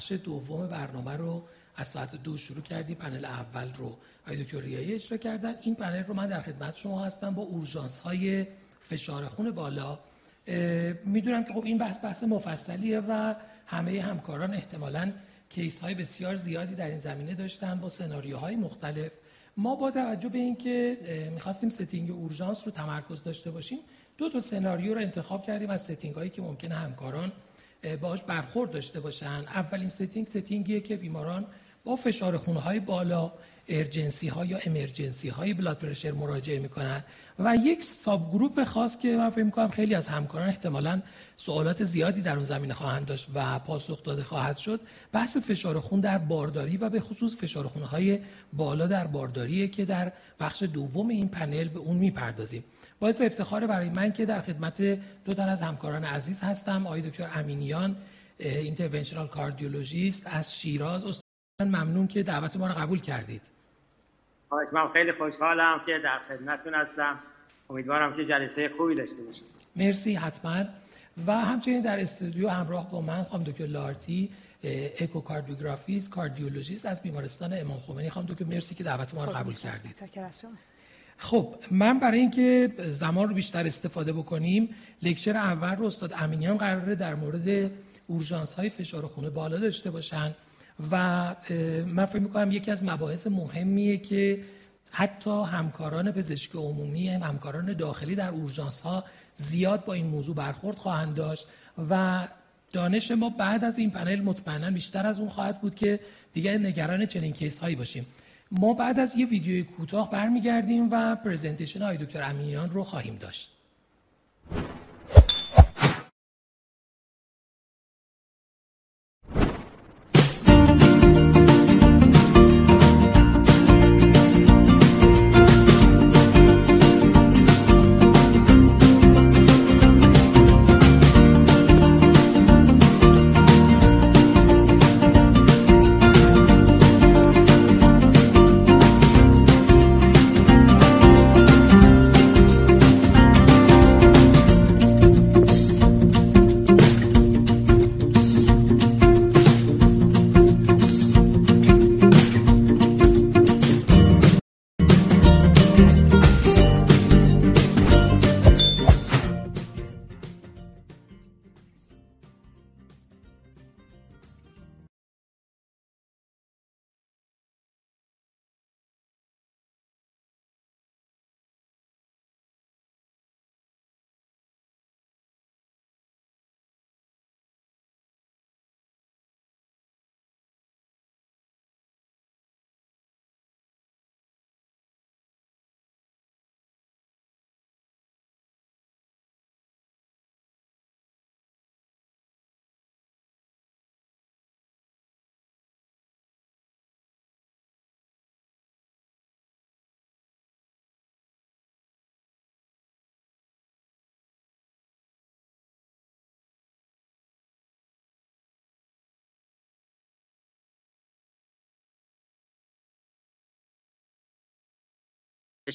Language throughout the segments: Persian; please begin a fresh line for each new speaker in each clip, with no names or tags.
بخش دوم برنامه رو از ساعت دو شروع کردیم پنل اول رو. آقای دکتر ریایی اجرا کردن. این پنل رو من در خدمت شما هستم با اورژانس های فشار خون بالا. می‌دونم که خب این بحث بحث مفصلیه و همه همکاران احتمالاً case های بسیار زیادی در این زمینه داشتن با سناریوهای مختلف. ما با توجه به اینکه می‌خواستیم setting اورژانس رو تمرکز داشته باشیم دو تا سناریو رو انتخاب کردیم از setting هایی که ممکنه همکاران باهاش برخورد داشته باشن. اولین setting setting یه که بیماران با فشار خون های بالا urgency ها یا emergency های blood pressure مراجعه می‌کنن. و یک subgroup خاص که من فکر می‌کنم خیلی از همکاران احتمالا سوالات زیادی در اون زمینه خواهند داشت و پاسخ داده خواهد شد. بحث فشار خون در بارداری و به خصوص فشار خون های بالا در بارداریه که در بخش دوم این پنل به اون می‌پردازیم. باعث افتخار برای من که در خدمت دو تن از همکاران عزیز هستم. آقای دکتر امینیان interventional cardiologist از شیراز. استاد ممنون که دعوت ما رو قبول کردید.
من خیلی خوشحالم که در خدمتتون هستم. امیدوارم که جلسه خوبی داشته باشیم.
مرسی حتما. و همچنین در استودیو همراه با من خانم دکتر لارتی echocardiographist cardiologist از بیمارستان امام خمینی. خانم دکتر مرسی که دعوت ما رو قبول کردید. خب من برای اینکه زمان رو بیشتر استفاده بکنیم لکچر اول رو استاد امینیان قراره در مورد اورژانس های فشار خونه بالا داشته باشن و من فکر می‌کنم یکی از مباحث مهمیه که حتی همکاران پزشک عمومی همکاران داخلی در اورژانس ها زیاد با این موضوع برخورد خواهند داشت و دانش ما بعد از این پنل مطمئنا بیشتر از اون خواهد بود که دیگه نگران چنین کیس هایی باشیم. ما بعد از یه ویدیوی کوتاه برمیگردیم و پرزنتیشن های دکتر امینیان رو خواهیم داشت.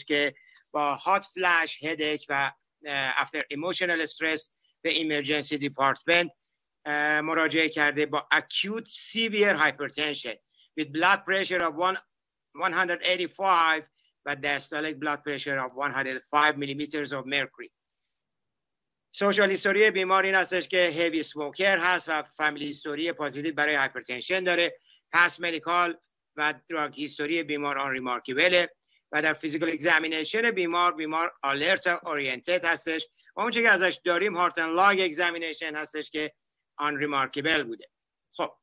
که با hot flush headache و after emotional stress به emergency department مراجعه کرده با acute severe hypertension with blood pressure of 185 و diastolic blood pressure of 105 millimeters of mercury. social history بیمار این هستش که heavy smoker هست و family history positive برای hypertension داره. past medical و drug history بیمار unremarkable ه و در physical examination بیمار بیمار alert oriented هستش. و اون که ازش داریم heart and lung examination هستش که unremarkable بوده. خب.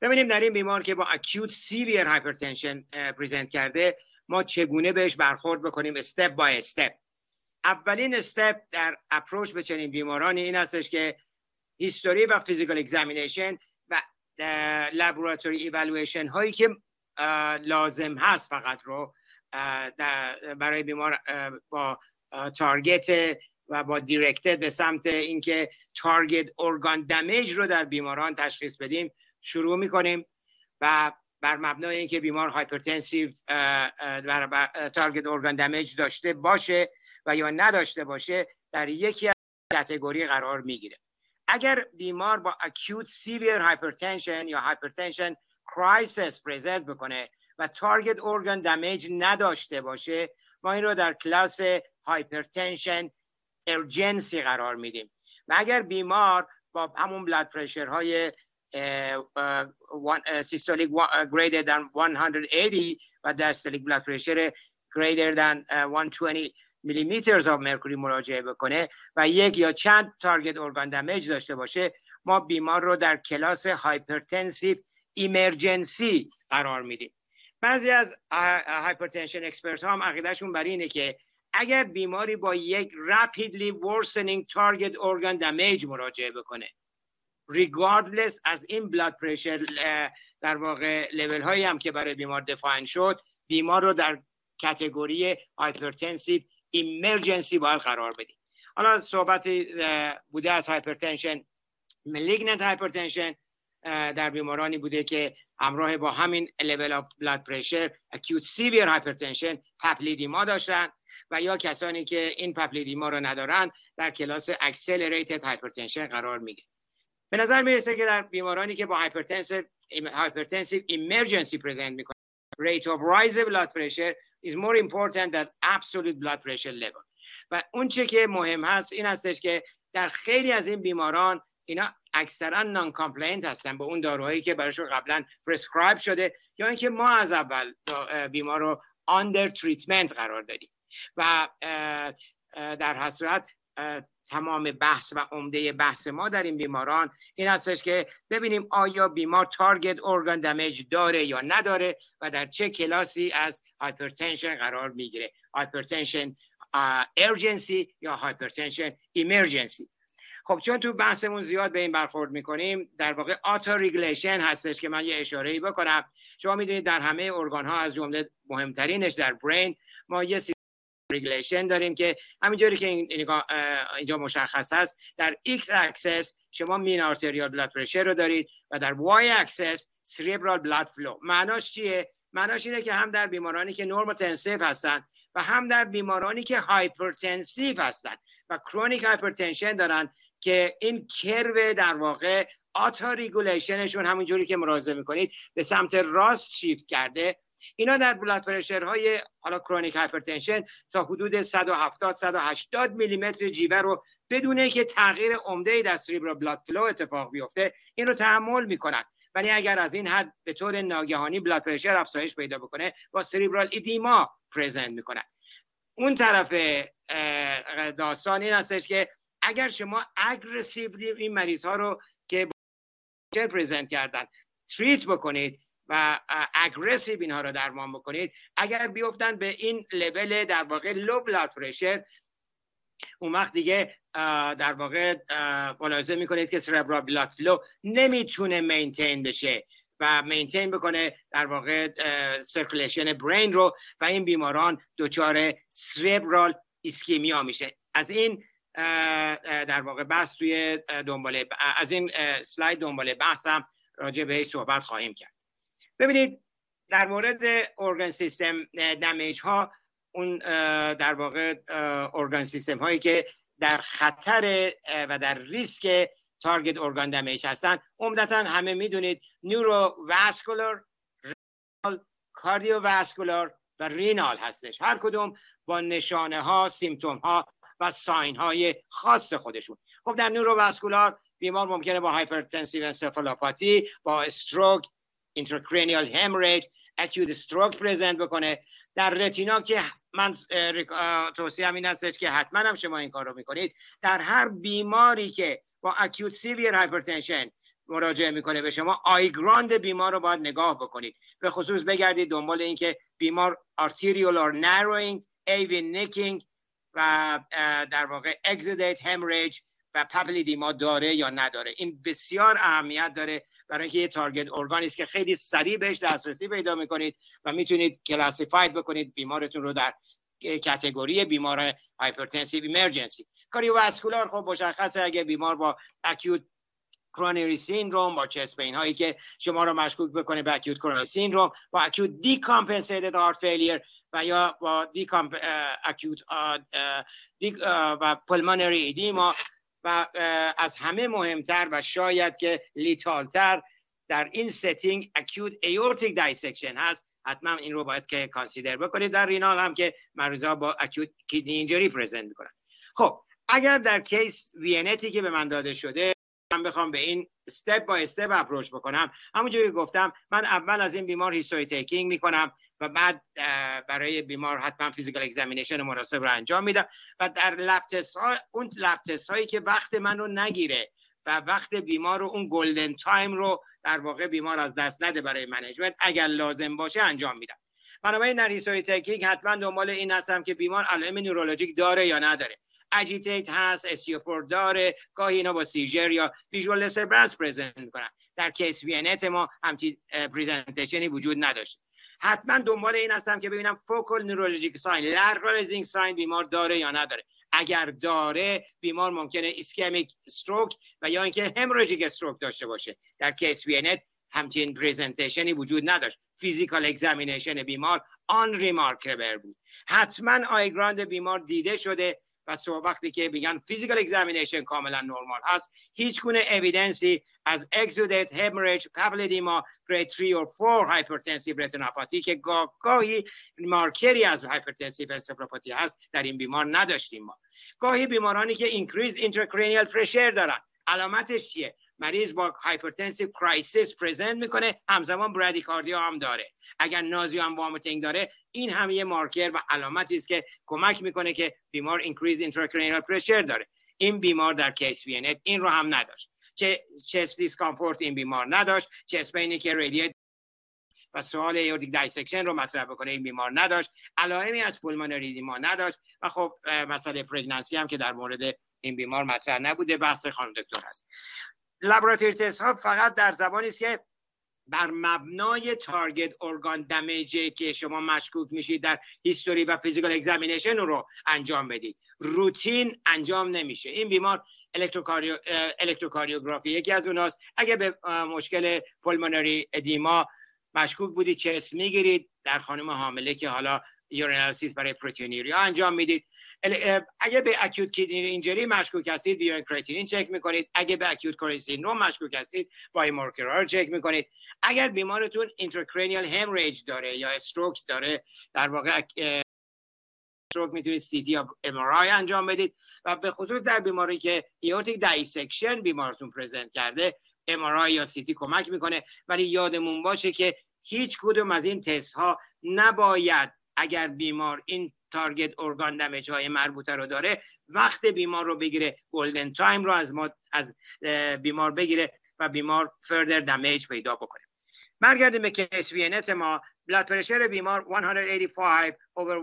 ببینیم در این بیمار که با acute severe hypertension present کرده ما چگونه بهش برخورد بکنیم step by step اولین step در approach به چنین بیمارانی این هستش که history و physical examination و laboratory evaluation هایی که لازم هست فقط رو برای بیمار با target و با directed به سمت اینکه target organ damage رو در بیماران تشخیص بدیم شروع می‌کنیم و بر مبنای اینکه بیمار hypertensive target organ damage داشته باشه و یا نداشته باشه در یکی از category قرار می‌گیره. اگر بیمار با acute severe hypertension یا hypertension crisis present بکنه و target organ damage نداشته باشه ما این رو در کلاس hypertension urgency قرار میدیم. و اگر بیمار با همون blood pressure های systolic greater than 180 و diastolic blood pressure greater than 120 millimeters of mercury مراجعه بکنه و یک یا چند target organ damage داشته باشه ما بیمار رو در کلاس hypertensive emergency قرار میدیم. بعضی از hypertension expert ها هم عقیدهشون بر اینه که اگر بیماری با یک rapidly worsening target organ damage مراجعه بکنه regardless از این blood pressure در واقع لیول هایی هم که برای بیمار define شد بیمار رو در category hypertensive emergency باید قرار بدیم. حالا صحبت بوده از hypertension malignant hypertension در بیمارانی بوده که همراه با همین level of blood pressure acute severe hypertension papilledema داشتن و یا کسانی که این papilledema رو ندارن در کلاس accelerated hypertension قرار می‌گیره به نظر می‌رسه که در بیمارانی که با hypertensive hypertensive emergency present می‌کنن rate of rise blood pressure is more important than absolute blood pressure level و اون چه که مهم هست این هستش که در خیلی از این بیماران اینا اکثرا non-compliant هستن به اون داروهایی که براشون قبلا prescribe شده یا اینکه ما از اول بیمار رو under treatment قرار دادیم. و در هر صورت تمام بحث و عمده بحث ما در این بیماران این هستش که ببینیم آیا بیمار target organ damage داره یا نداره و در چه کلاسی از hypertension قرار می‌گیره. hypertension urgency یا hypertension emergency خب چون تو بحثمون زیاد به این برخورد می‌کنیم در واقع autoregulation هستش که من یه اشاره ای بکنم. شما می‌دونید در همه organ ها از جمله مهمترینش در brain ما یه regulation داریم که همینجوری که اینجا مشخص هست در X axis شما mean arterial blood pressure رو دارید و در Y axis cerebral blood flow معناش چیه؟ معناش اینه که هم در بیمارانی که normotensive هستن و هم در بیمارانی که hypertensive هستن و chronic hypertension دارن که این کرو در واقع autoregulation شون همونجوری که مراجعه می‌کنید به سمت راست شیفت کرده. اینا در blood pressure های حالا chronic hypertension تا حدود 170 180 میلیمتر جیوه رو بدون که تغییر عمده در cerebral blood flow اتفاق بیفته. این رو تحمل می‌کنن. ولی اگر از این حد به طور ناگهانی blood pressure افزایش پیدا بکنه با cerebral edema present می‌کنن. اون طرف داستان این هستش که اگر شما aggressively این مریض ها رو که present کردن treat بکنید و aggressive اینها رو درمان بکنید اگر بیفتن به این لول در واقع low blood pressure اون وقت دیگه در واقع ملاحظه می‌کنید که cerebral blood flow نمی‌تونه maintain بشه و maintain بکنه در واقع circulation brain رو و این بیماران دچار cerebral ischemia میشه. از این در واقع بحث توی دنباله از این سلاید دنباله بحثم راجع به صحبت خواهیم کرد. ببینید در مورد ارگان سیستم دمیج ها اون در واقع ارگان سیستم هایی که در خطر و در ریسک تارگت ارگان دمیج هستن عمدتا همه می‌دونید نیورو واسکولار کاردیو واسکولار و renal هستش. هر کدوم با نشانه ها symptom ها و sign های خاص خودشون. خب در neurovascular بیمار ممکنه با hypertensive encephalopathy با stroke intracranial hemorrhage acute stroke present بکنه. در retina که من توصیه این هستش که حتما هم شما این کار رو می‌کنید. در هر بیماری که با acute severe hypertension مراجعه می‌کنه به شما eye ground بیمار رو باید نگاه بکنید. به خصوص بگردید دنبال اینکه بیمار arteriolar narrowing AV nicking و در واقع exudate hemorrhage و papilledema داره یا نداره. این بسیار اهمیت داره برای اینکه یه target organ ی است که خیلی سریع بهش دسترسی پیدا می‌کنید و می‌تونید classified بکنید بیمارتون رو در category بیمار hypertensive emergency cardiovascular خب مشخصه اگه بیمار با acute coronary syndrome با chest pain هایی که شما رو مشکوک بکنه به acute coronary syndrome با acute decompensated heart failure و یا با decomp acute و pulmonary edema و از همه مهمتر و شاید که lethal تر در این setting acute aortic dissection هست. حتما این رو باید که consider بکنید. در renal هم که مریضا با acute kidney injury present می‌کنن. خب اگر در case vignette ی که به من داده شده من بخوام به این step by step approach بکنم. همونجوری گفتم من اول از این بیمار history taking می‌کنم. و بعد برای بیمار حتما physical examination مناسب رو انجام میدم. و در lab ها اون lab هایی که وقت من رو نگیره و وقت بیمار رو اون golden time رو در واقع بیمار از دست نده برای management اگر لازم باشه انجام میدم. بنابراین در history taking حتما دنبال این هستم که بیمار علائم neurologic داره یا نداره. agitated هست stupor داره گاهی اینا با seizure یا visual disturbance present می‌کنن. در case vignette ما همچین presentation ی وجود نداشت حتما دنبال این هستم که ببینم focal neurologic sign lateralizing sign بیمار داره یا نداره. اگر داره بیمار ممکنه ischemic stroke و یا اینکه hemorrhagic stroke داشته باشه. در case vignette همچین presentation ی وجود نداشت. physical examination بیمار unremarkable بود. حتما eye ground بیمار دیده شده. و وقتی که میگن physical examination کاملا نرمال هست هیچ گونه evidence ی از exudate hemorrhage papilledema grade 3 و 4 hypertensive retinopathy که گاه گاهی مارکری از hypertensive encephalopathy هست در این بیمار نداشتیم ما. گاهی بیمارانی که increase intracranial pressure دارن. علامتش چیه؟ مریض با hypertensive crisis present می‌کنه همزمان bradycardia هم داره. اگر nausea هم vomiting داره این هم یه مارکر و علامتی است که کمک می‌کنه که بیمار increase intracranial pressure داره. این بیمار در case vignette این رو هم نداشت. چه chest discomfort این بیمار نداشت chest pain ی که radiate و سوال aortic dissection رو مطرح بکنه این بیمار نداشت. علائمی از pulmonary edema نداشت و خب مسئله pregnancy هم که در مورد این بیمار مطرح نبوده بحث خانم دکتر هست. laboratory test ها فقط در زمانی است که بر مبنای target organ damage ی که شما مشکوک میشید در history و physical examination رو انجام بدید. روتین انجام نمیشه. این بیمار الکتروکاردیوگرافی یکی از اوناست. اگه به مشکل pulmonary edema مشکوک بودید chest می‌گیرید؟ در خانم حامله که حالا urinalysis برای proteinuria انجام می‌دید؟ اگه به acute kidney injury مشکوک هستید BUN creatinine چک می‌کنید. اگه به acute coronary syndrome مشکوک هستید biomarker رو چک می‌کنید. اگر بیمارتون intracranial hemorrhage داره یا stroke داره در واقع stroke می‌تونید CT یا ام انجام بدید و به خصوص در بیماری که aortic dissection بیمارتون present کرده ام یا CT کمک می‌کنه. ولی یادمون باشه که هیچ کدوم از این تست ها نباید اگر بیمار این target organ damage های مربوطه رو داره وقت بیمار رو بگیره golden time رو از ما از بیمار بگیره و بیمار further damage پیدا بکنه. برگردیم به case vignette ما. blood pressure بیمار 185 over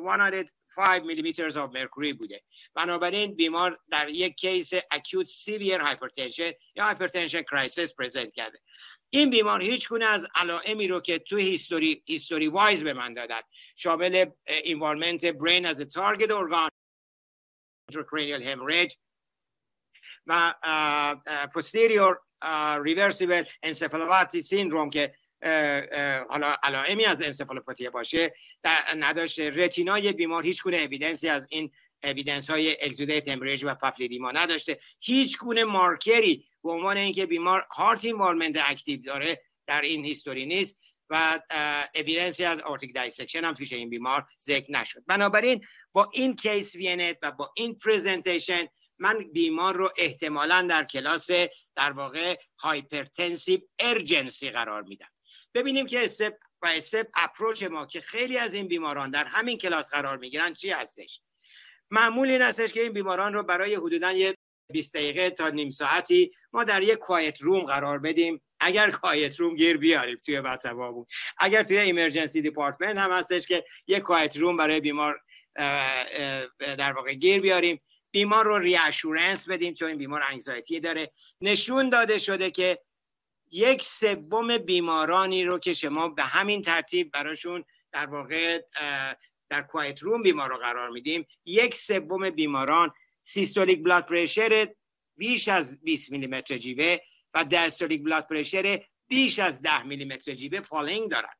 105 میلیمتر of mercury بوده. بنابراین بیمار در یک case acute severe hypertension یا hypertension crisis present کرده. این بیمار هیچ گونه از علائمی رو که تو history history wise به من دادن. شامل involvement brain از target organ intracranial hemorrhage و posterior reversible encephalopathy syndrome که حالا علائمی از encephalopathy باشه نداشته. retina ی بیمار هیچ گونه evidence ی از این evidence های exudate hemorrhage و papilledema نداشته. هیچ گونه مارکری به عنوان اینکه بیمار heart involvement active داره در این history نیست و evidence ی از aortic dissection هم پیش این بیمار ذکر نشد. بنابراین با این case vignette و با این presentation من بیمار رو احتمالا در کلاس در واقع hypertensive urgency قرار میدم. ببینیم که step by step approach ما که خیلی از این بیماران در همین کلاس قرار می‌گیرن چی هستش؟ معمول این هستش که این بیماران رو برای حدودا یه 20 دقیقه تا نیم ساعتی ما در یک quiet room قرار بدیم. اگر quiet room گیر بیاریم توی ward اگر توی emergency department هم هستش که یک quiet room برای بیمار در واقع گیر بیاریم. بیمار رو reassurance بدیم چون این بیمار anxiety داره. نشون داده شده که یک سوم بیمارانی رو که شما به همین ترتیب براشون در واقع در quiet room بیمار رو قرار میدیم. یک سوم بیماران systolic blood pressure بیش از 20 میلیمتر جیوه و diastolic blood pressure بیش از 10 میلیمتر جیوه falling دارن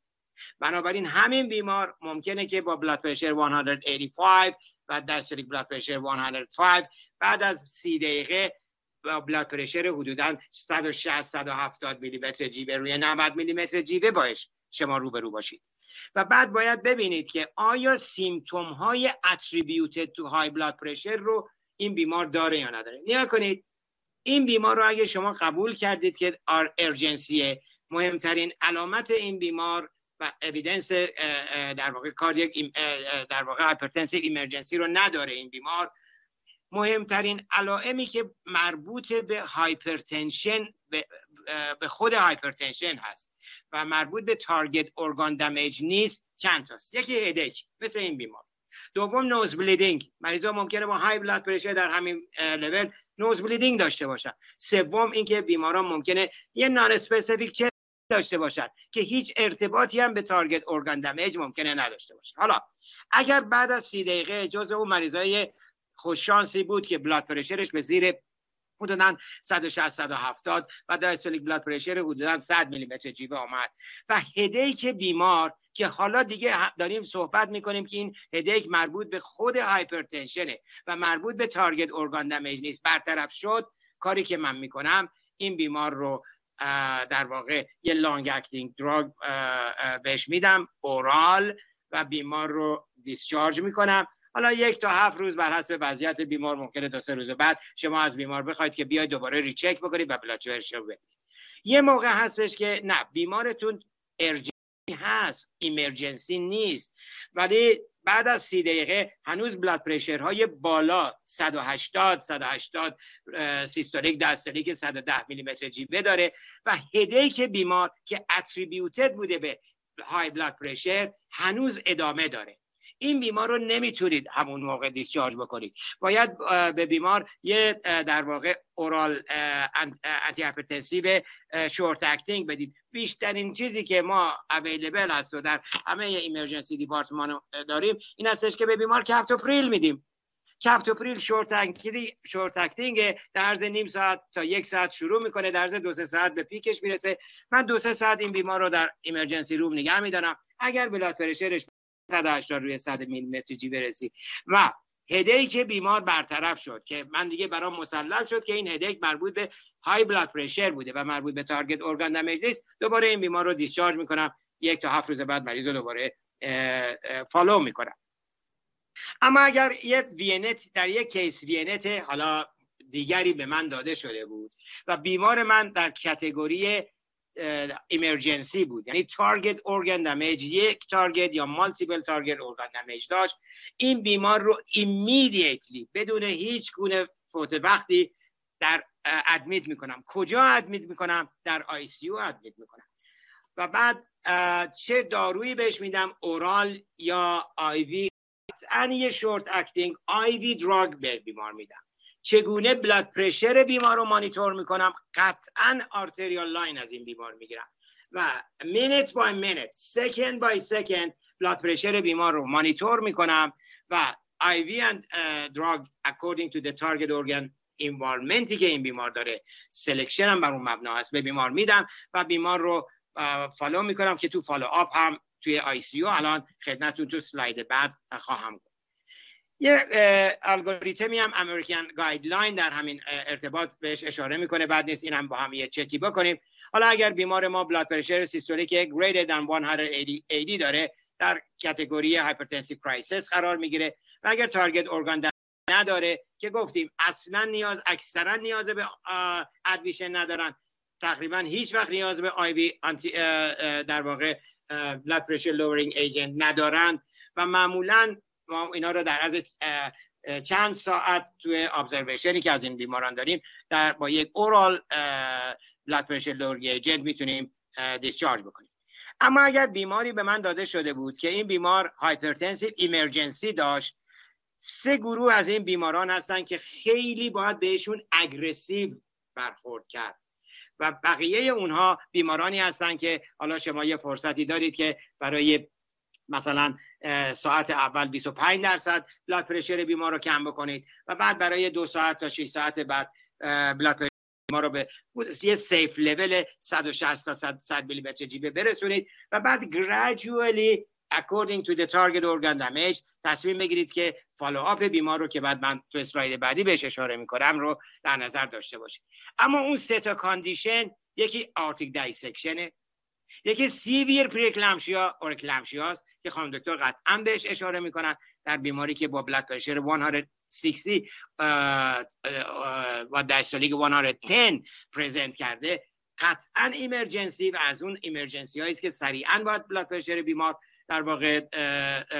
بنابراین همین بیمار ممکنه که با blood pressure 185 و diastolic blood pressure 105 بعد از سی دقیقه blood pressure حدودا 160 170 میلی متر جیوه روی 90 میلی متر جیوه باش شما روبرو باشید. و بعد باید ببینید که آیا symptom های attributed to high blood pressure رو این بیمار داره یا نداره. نگاه کنید این بیمار رو اگه شما قبول کردید که urgency ه مهمترین علامت این بیمار و evidence در واقع cardiac در واقع hypertensive emergency رو نداره این بیمار. مهمترین علائمی که مربوط به hypertension به خود hypertension هست و مربوط به target organ damage نیست چند تاست؟ یکی headache مثل این بیمار. دوم nose bleeding. مریضا ممکنه با high blood pressure در همین level nose bleeding داشته باشن. سوم اینکه بیماران ممکنه یه non-specific چه داشته باشد که هیچ ارتباطی هم به target organ damage ممکنه نداشته باشه. حالا اگر بعد از سی دقیقه جز اون مریضای خوششانسی بود که blood pressure ش به زیر حدودا 160 170 و diastolic blood pressure حدودا 100 میلی متر جیوه آمد. و headache بیمار که حالا دیگه داریم صحبت می‌کنیم که این headache مربوط به خود hypertension ه و مربوط به target organ damage نیست. برطرف شد کاری که من می‌کنم این بیمار رو در واقع یه long acting drug بهش میدم oral و بیمار رو discharge می‌کنم. حالا یک تا هفت روز بر حسب وضعیت بیمار ممکنه تا سه روز بعد شما از بیمار بخواید که بیاید دوباره recheck بکنید و blood رو ببینید یه موقع هستش که نه بیمارتون ارجنسی هست ایمرجنسی نیست. ولی بعد از سی دقیقه هنوز بلاد پرشر های بالا 180 180 سیستولیک دستولیک 110 میلی متر جیوه داره و هدیک بیمار که اتریبیوتد بوده به های بلاد پرشر هنوز ادامه داره. این بیمار رو نمی‌تونید همون موقع دیسچارج بکنید. باید به بیمار یه در واقع oral antihypertensive short acting بدید. بیشترین چیزی که ما available هست و در همه emergency department داریم این هستش که به بیمار captopril میدیم. captopril short short acting در عرض نیم ساعت تا یک ساعت شروع می‌کنه در عرض دو سه ساعت به peak ش می‌رسه. من دو سه ساعت این بیمار رو در emergency room نگه میدارم. اگر blood pressure ش 180 روی 100 میلیمتر جیوه رسید. و headache بیمار برطرف شد که من دیگه برام مسلم شد که این headache مربوط به high blood pressure بوده و مربوط به target organ damage نیست. دوباره این بیمار رو discharge می‌کنم. یک تا هفت روز بعد مریض رو دوباره follow می‌کنم. اما اگر یه vignette در یک case vignette حالا دیگری به من داده شده بود و بیمار من در category emergency بود. یعنی target organ damage یک target یا multiple target organ damage داشت. این بیمار رو immediately بدون هیچ گونه فوت وقتی در admit می‌کنم. کجا admit می‌کنم؟ در ICU admit می‌کنم. و بعد چه دارویی بهش میدم؟ oral یا IV؟ یه short acting IV drug به بیمار میدم. چگونه blood pressure بیمار رو مانیتور می‌کنم؟ قطعا arterial line از این بیمار می‌گیرم. و minute by minute second by second blood pressure بیمار رو مانیتور می‌کنم و IV and uh, drug according to the target organ involvement ی که این بیمار داره selection هم بر اون مبنا هست. به بیمار میدم و بیمار رو follow می‌کنم که تو follow-up هم توی ICU الان خدمتتون تو slide بعد خواهم یه الگوریتمی هم American guideline در همین ارتباط بهش اشاره می‌کنه. بد نیست این هم با هم یه چکی بکنیم. حالا اگر بیمار ما blood pressure systolic greater than 180 داره در category hypertensive crisis قرار می‌گیره. و اگر target organ نداره که گفتیم اصلا نیاز اکثرا نیاز به admission ندارن. تقریبا هیچ وقت نیاز به IV در واقع blood pressure lowering agent ندارن. و معمولا ما اینا رو در از چند ساعت توی observation ی که از این بیماران داریم در با یک oral blood pressure lowering agent می‌تونیم discharge بکنیم. اما اگر بیماری به من داده شده بود که این بیمار hypertensive emergency داشت سه گروه از این بیماران هستن که خیلی باید بهشون aggressive برخورد کرد. و بقیه اونها بیمارانی هستن که حالا شما یه فرصتی دارید که برای مثلا ساعت اول 25 درصد blood pressure بیمار رو کم بکنید. و بعد برای دو ساعت تا 6 ساعت بعد blood pressure بیمار رو به یه safe level 160 تا 100 میلی متر جیوه برسونید. و بعد gradually according to the target organ damage تصمیم بگیرید که follow-up بیمار رو که بعد من تو اسلاید بعدی بهش اشاره می‌کنم رو در نظر داشته باشید. اما اون سه تا condition یکی aortic dissection ه یکی severe preeclampsia or است که خانم دکتر قطعا بهش اشاره می‌کنن در بیماری که با blood pressure 160 و diastolic 110 present کرده. قطعا emergency و از اون emergency هایی که سریعا باید blood pressure بیمار در واقع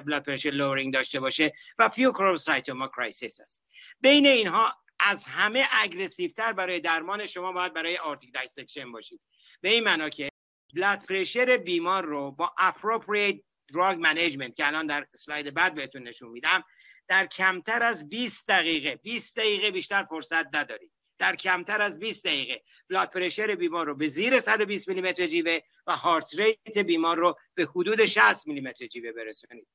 blood pressure lowering داشته باشه و pheochromocytoma crisis است. بین اینها از همه aggressive تر برای درمان شما باید برای aortic dissection باشید. به این معنا که blood pressure بیمار رو با appropriate drug management که الان در اسلاید بعد بهتون نشون میدم در کمتر از 20 دقیقه 20 دقیقه بیشتر فرصت ندارید در کمتر از 20 دقیقه blood pressure بیمار رو به زیر 120 میلیمتر جیوه و heart rate بیمار رو به حدود 60 میلیمتر جیوه برسونید.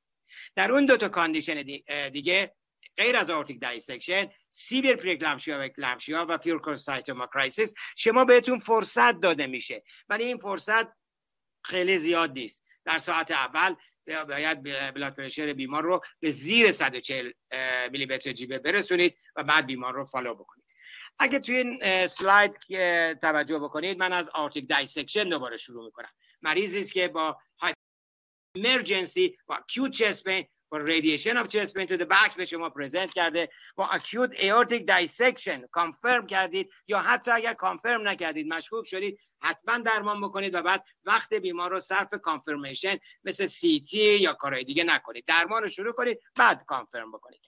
در اون دو تا condition دیگه غیر از aortic dissection severe preeclampsia و eclampsia و pheochromocytoma crisis شما بهتون فرصت داده میشه. ولی این فرصت خیلی زیاد نیست. در ساعت اول باید blood pressure بیمار رو به زیر 140 میلیمتر جیوه برسونید و بعد بیمار رو follow بکنید. اگه توی این slide توجه بکنید من از aortic dissection دوباره شروع می‌کنم. مریضی است که با emergency با acute chest با radiation of chest pain to the back به شما present کرده. با acute aortic dissection confirm کردید یا حتی اگر confirm نکردید مشکوک شدید حتما درمان بکنید و بعد وقت بیمار رو صرف confirmation مثل CT یا کارهای دیگه نکنید. درمان رو شروع کنید بعد confirm بکنید.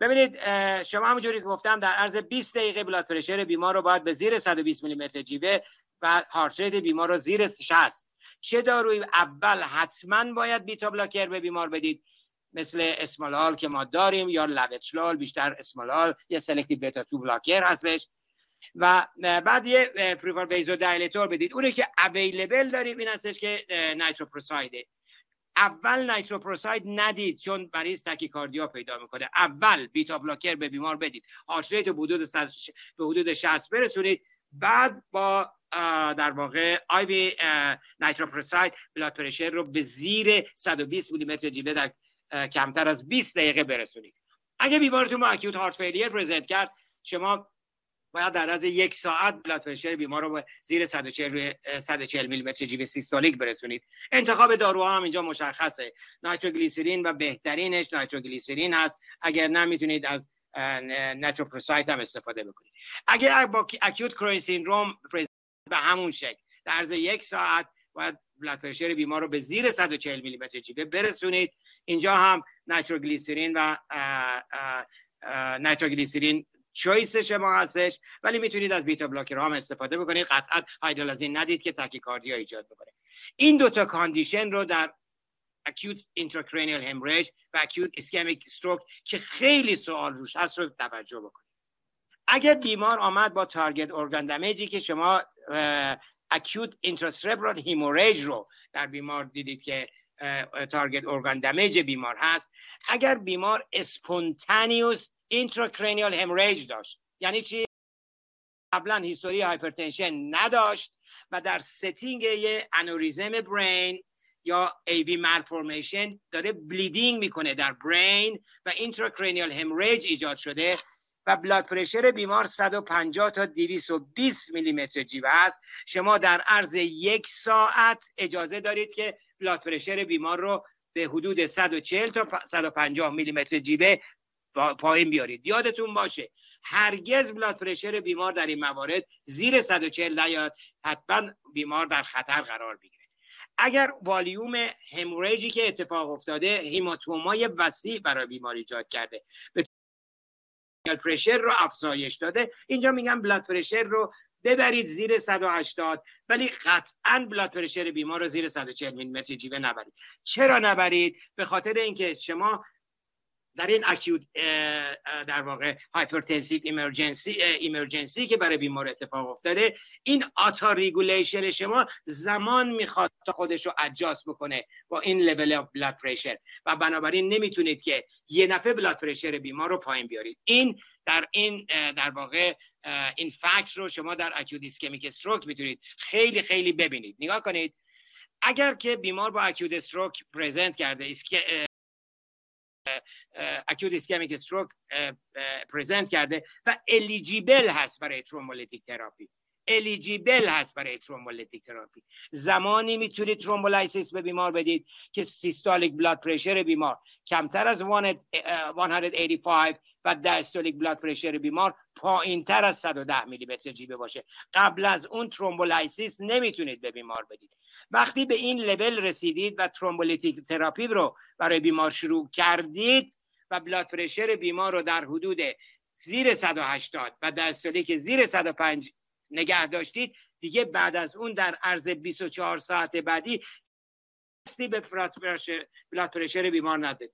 ببینید شما همونجوری که گفتم در عرض 20 دقیقه blood pressure بیمار رو باید به زیر 120 میلیمتر جیوه و heart rate بیمار رو زیر 60 چه داروی اول حتما باید beta blocker به بیمار بدید. مثل esmolol که ما داریم یا labetalol بیشتر esmolol یا selective beta two blocker هستش. و بعد یه peripheral vasodilator بدید. اونی که available داریم این هستش که nitroprusside ه اول nitroprusside ندید چون مریض tachycardia پیدا می‌کنه. اول beta blocker به بیمار بدید. heart rate به حدود به حدود 60 برسونید. بعد با در واقع IV nitroprusside blood pressure رو به زیر 120 میلیمتر جیوه در کمتر از 20 دقیقه برسونید اگه بیمارتون با acute heart failure present کرد شما باید در عرض یک ساعت blood pressure بیمار رو به زیر 140 140 میلیمتر جیوه systolic برسونید. انتخاب داروها هم اینجا مشخصه. nitroglycerin و بهترینش nitroglycerin هست. اگر نمی‌تونید از nitroprusside هم استفاده بکنید. اگر با acute coronary syndrome به همون شکل در یک ساعت باید blood pressure بیمار رو به زیر 140 میلیمتر جیوه برسونید. اینجا هم nitroglycerin و nitroglycerin choice شما هستش. ولی می‌تونید از beta blocker هم استفاده بکنید. قطعا hydralazine ندید که tachycardia ایجاد بکنه. این دوتا condition رو در acute intracranial hemorrhage و acute ischemic stroke که خیلی سوال روش هست رو توجه بکنید. اگر بیمار آمد با target organ damage ی که شما acute intracerebral hemorrhage رو در بیمار دیدید که target organ damage بیمار هست. اگر بیمار spontaneous intracranial hemorrhage داشت یعنی چی؟ قبلا history hypertension نداشت و در setting یه aneurysm brain یا AV malformation داره bleeding می‌کنه در brain و intracranial hemorrhage ایجاد شده و blood pressure بیمار 150 تا 220 میلیمتر جیوه است. شما در عرض یک ساعت اجازه دارید که بلاد پرشر بیمار رو به حدود 140 تا 150 میلیمتر جیوه پایین بیارید. یادتون باشه هرگز بلاد پرشر بیمار در این موارد زیر 140 نیاد. حتما بیمار در خطر قرار بگیره. اگر والیوم هموریجی که اتفاق افتاده هیماتومای وسیع برای بیمار ایجاد کرده به pressure رو افزایش داده. اینجا میگم blood pressure رو ببرید زیر 180 ولی قطعا blood pressure بیمار رو زیر 140 میلیمتر جیوه نبرید. چرا نبرید؟ به خاطر اینکه شما در این acute در واقع hypertensive emergency emergency که برای بیمار اتفاق افتاده این autoregulation شما زمان می‌خواد تا خودش رو adjust بکنه با این level of blood pressure و بنابراین نمی‌تونید که یه دفعه blood pressure بیمار رو پایین بیارید. این در این در واقع این fact رو شما در acute ischemic stroke می‌تونید خیلی خیلی ببینید. نگاه کنید. اگر که بیمار با acute stroke present کرده isch... acute ischemic stroke present کرده و eligible هست برای thrombolytic therapy eligible هست برای thrombolytic therapy زمانی می‌تونید thrombolysis به بیمار بدید که systolic blood pressure بیمار. کمتر از 185 و diastolic blood pressure بیمار پایین تر از 110 میلی متر جیوه باشه. قبل از اون thrombolysis نمی‌تونید به بیمار بدید. وقتی به این لول رسیدید و thrombolytic therapy رو برای بیمار شروع کردید و blood pressure بیمار رو در حدود زیر 180 و diastolic زیر 105 نگه داشتید دیگه بعد از اون در عرض 24 ساعت بعدی دستی به blood pressure بیمار ندید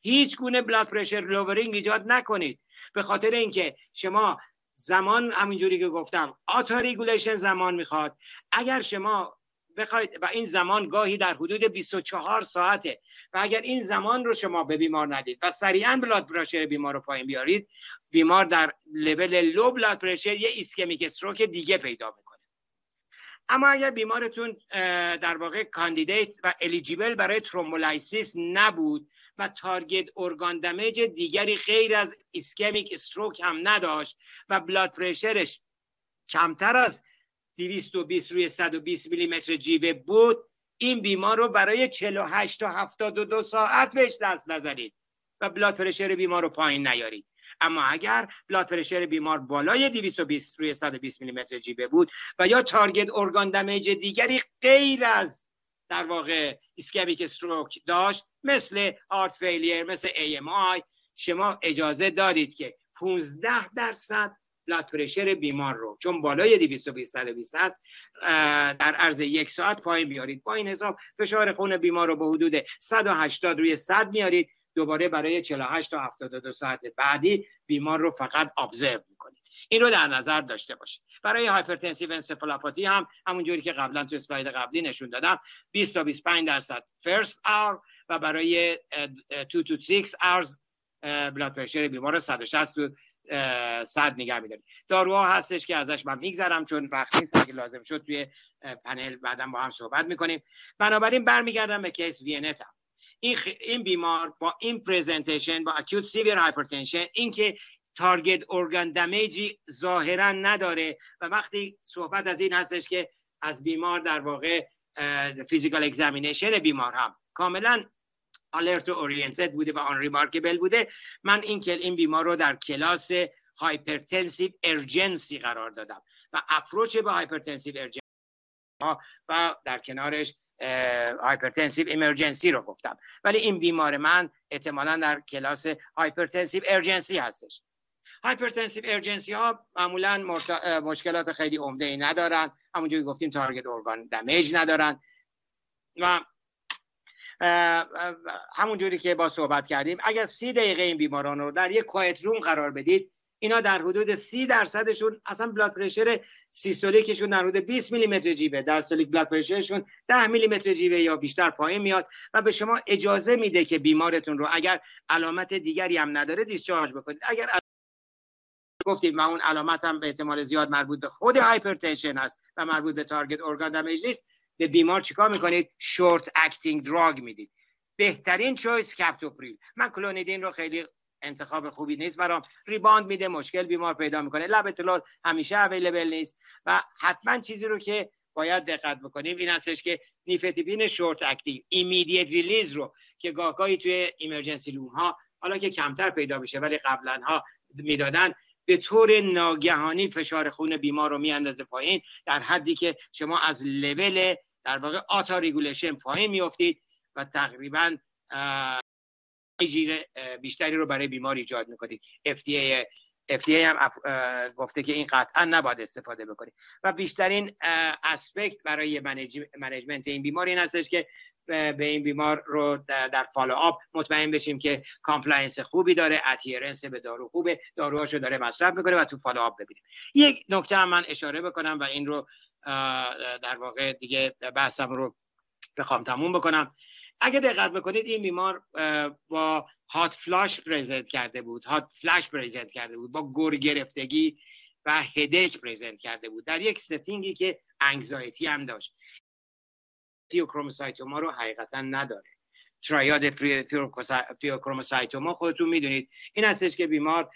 هیچ گونه blood pressure lowering ایجاد نکنید. به خاطر اینکه شما زمان همینجوری که گفتم autoregulation زمان می‌خواد. اگر شما بخواید و این زمان گاهی در حدود 24 ساعته و اگر این زمان رو شما به بیمار ندید و سریعا blood pressure بیمار رو پایین بیارید بیمار در level low blood pressure یه ischemic stroke دیگه پیدا می‌کنه. اما اگر بیمارتون در واقع candidate و eligible برای thrombolysis نبود و target organ damage دیگری غیر از ischemic stroke هم نداشت و blood pressure ش کمتر از 220 روی 120 میلیمتر جیوه بود. این بیمار رو برای 48 تا 72 ساعت بهش دست نزنید و blood pressure بیمار رو پایین نیارید. اما اگر blood pressure بیمار بالای 220 روی 120 میلیمتر جیوه بود و یا target organ damage دیگری غیر از در واقع ischemic stroke داشت مثل heart failure مثل AMI شما اجازه دارید که 15 درصد blood pressure بیمار رو چون بالای 220 120 هست در عرض یک ساعت پایین بیارید. با این حساب فشار خون بیمار رو به حدود 180 روی 100 میارید. دوباره برای 48 تا 72 ساعت بعدی بیمار رو فقط observe می‌کنید. این رو در نظر داشته باشید برای هایپرتنسیو انسفالوپاتی هم همونجوری که قبلا تو اسلاید قبلی نشون دادم 20 تا 25 درصد first hour و برای 2 to 6 hours blood pressure بیمار 160 to صد نگه میداریم داروها هستش که ازش من میگذرم چون وقت نیست اگه لازم شد توی پنل بعدا با هم صحبت می‌کنیم. بنابراین برمیگردم به case vignette این, این بیمار با این presentation با acute severe hypertension اینکه target organ damage ی ظاهرا نداره. و وقتی صحبت از این هستش که از بیمار در واقع physical examination بیمار هم. کاملا alert و oriented بوده و unremarkable بوده. من این این بیمار رو در کلاس hypertensive urgency قرار دادم. و approach به hypertensive urgency و در کنارش hypertensive emergency رو گفتم. ولی این بیمار من احتمالا در کلاس hypertensive urgency هستش. hypertensive urgency ها معمولا مشکلات خیلی عمده ای ندارن. همونجوری گفتیم target organ damage ندارن. و همونجوری که با صحبت کردیم اگر سی دقیقه این بیماران رو در یک quiet room قرار بدید اینا در حدود سی درصدشون اصلا blood pressure systolic شون در حدود 20 میلی متر جیوه. دیاستولیک blood pressure شون 10 میلی متر جیوه یا بیشتر پایین میاد و به شما اجازه میده که بیمارتون رو اگر علامت دیگری هم نداره discharge بکنید. اگر گفتید من اون علامت هم به احتمال زیاد مربوط به خود hypertension است و مربوط به target organ damage نیست. به بیمار چیکار می‌کنید؟ short acting drug می‌دید. بهترین choice کپتوپریل. من کلونیدین رو خیلی انتخاب خوبی نیست برام. rebound میده مشکل بیمار پیدا می‌کنه. لابتالول همیشه available نیست و حتما چیزی رو که باید دقت بکنیم این هستش که نیفدیپین short acting immediate release رو که گاهگاهی توی emergency room ها حالا که کمتر پیدا بشه ولی قبلا ها می‌دادن به طور ناگهانی فشار خون بیمار رو میاندازه پایین در حدی که شما از لول در واقع autoregulation پایین میافتید و تقریبا بیشتری رو برای بیمار ایجاد می‌کنید. FDA FDA هم گفته که این قطعا نباید استفاده بکنید. و بیشترین aspect برای management این بیمار این هستش که به این بیمار رو در follow up مطمئن بشیم که compliance خوبی داره adherence به دارو خوبه داروهاشو داره مصرف می‌کنه و تو follow up ببینیم. یک نکته هم من اشاره بکنم و این رو در واقع دیگه بحثم رو بخوام تموم بکنم. اگه دقت بکنید این بیمار با hot flash present کرده بود. hot flash present کرده بود. با گر گرفتگی و headache present کرده بود. در یک setting ی که anxiety هم داشت. pheochromocytoma رو حقیقتا نداره. triad pheochromocytoma خودتون می‌دونید این هستش که بیمار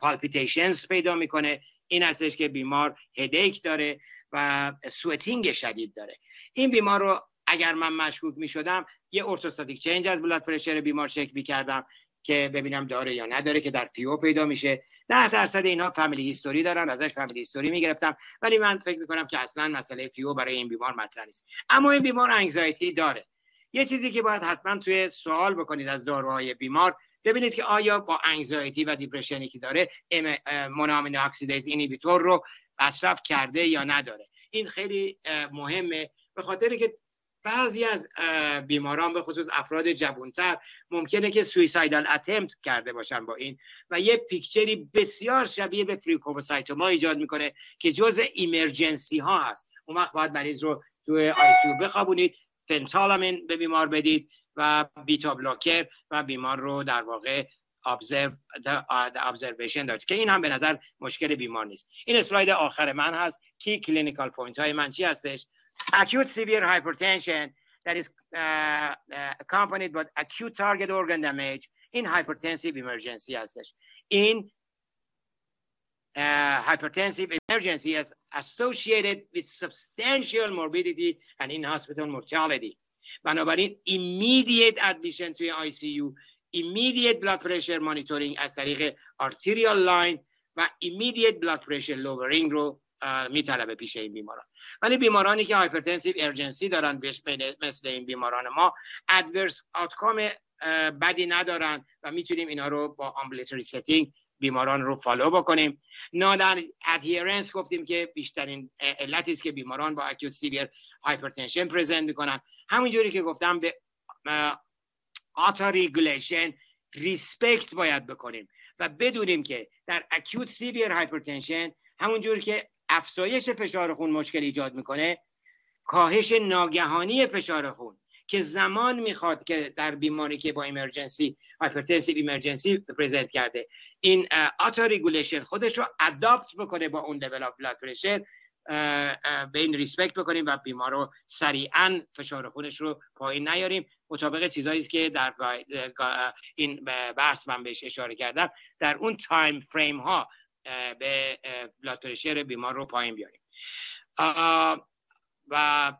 palpitations پیدا می‌کنه. این هستش که بیمار headache داره و sweating شدید داره. این بیمار رو اگر من مشکوک می شدم یه orthostatic change از blood pressure بیمار چک می کردم که ببینم داره یا نداره که در pheo پیدا میشه. ده درصد اینا family history دارن ازش family history می‌گرفتم. ولی من فکر می‌کنم که اصلا مسئله pheo برای این بیمار مطرح نیست. اما این بیمار anxiety داره. یه چیزی که باید حتما توی سوال بکنید از داروهای بیمار ببینید که آیا با anxiety و depression ی که داره monoamine oxidase inhibitor رو مصرف کرده یا نداره. این خیلی مهمه به خاطر که بعضی از بیماران به خصوص افراد جوانتر ممکنه که suicidal attempt کرده باشن با این و یه picture ی بسیار شبیه به pheochromocytoma ایجاد می‌کنه که جز emergency ها هست. اون وقت باید مریض رو توی ICU بخوابونید فنتالامین به بیمار بدید و beta blocker و بیمار رو در واقع observation داشت که این هم به نظر مشکل بیمار نیست. این اسلاید آخر من هست. کی کلینیکال پوینت های من چی هستش؟ acute severe hypertension that is uh, uh, accompanied by acute target organ damage in hypertensive emergency هستش این uh, hypertensive emergency is associated with substantial morbidity and in hospital mortality بنابراین immediate admission توی ICU immediate blood pressure monitoring از طریق arterial line و immediate blood pressure lowering رو میطلبه پیش این بیماران. ولی بیمارانی که hypertensive urgency دارن مثل این بیماران ما adverse outcome بدی ندارن و می‌تونیم اینا رو با ambulatory setting بیماران رو follow بکنیم. non adherence گفتیم که بیشترین علتی است که بیماران با acute severe hypertension present می‌کنن. همینجوری که گفتم به autoregulation respect باید بکنیم. و بدونیم که در acute severe hypertension همونجور که افزایش فشار خون مشکل ایجاد می‌کنه. کاهش ناگهانی فشار خون که زمان می‌خواد که در بیماری که با emergency hypertensive emergency present کرده. این autoregulation خودش رو adapt بکنه با اون level of blood pressure به این respect بکنیم و بیمار رو سریعا فشار خونش رو پایین نیاریم. مطابق چیزهایی که در این بحث من بهش اشاره کردم در اون time frame ها به blood بیمار رو پایین بیاریم. و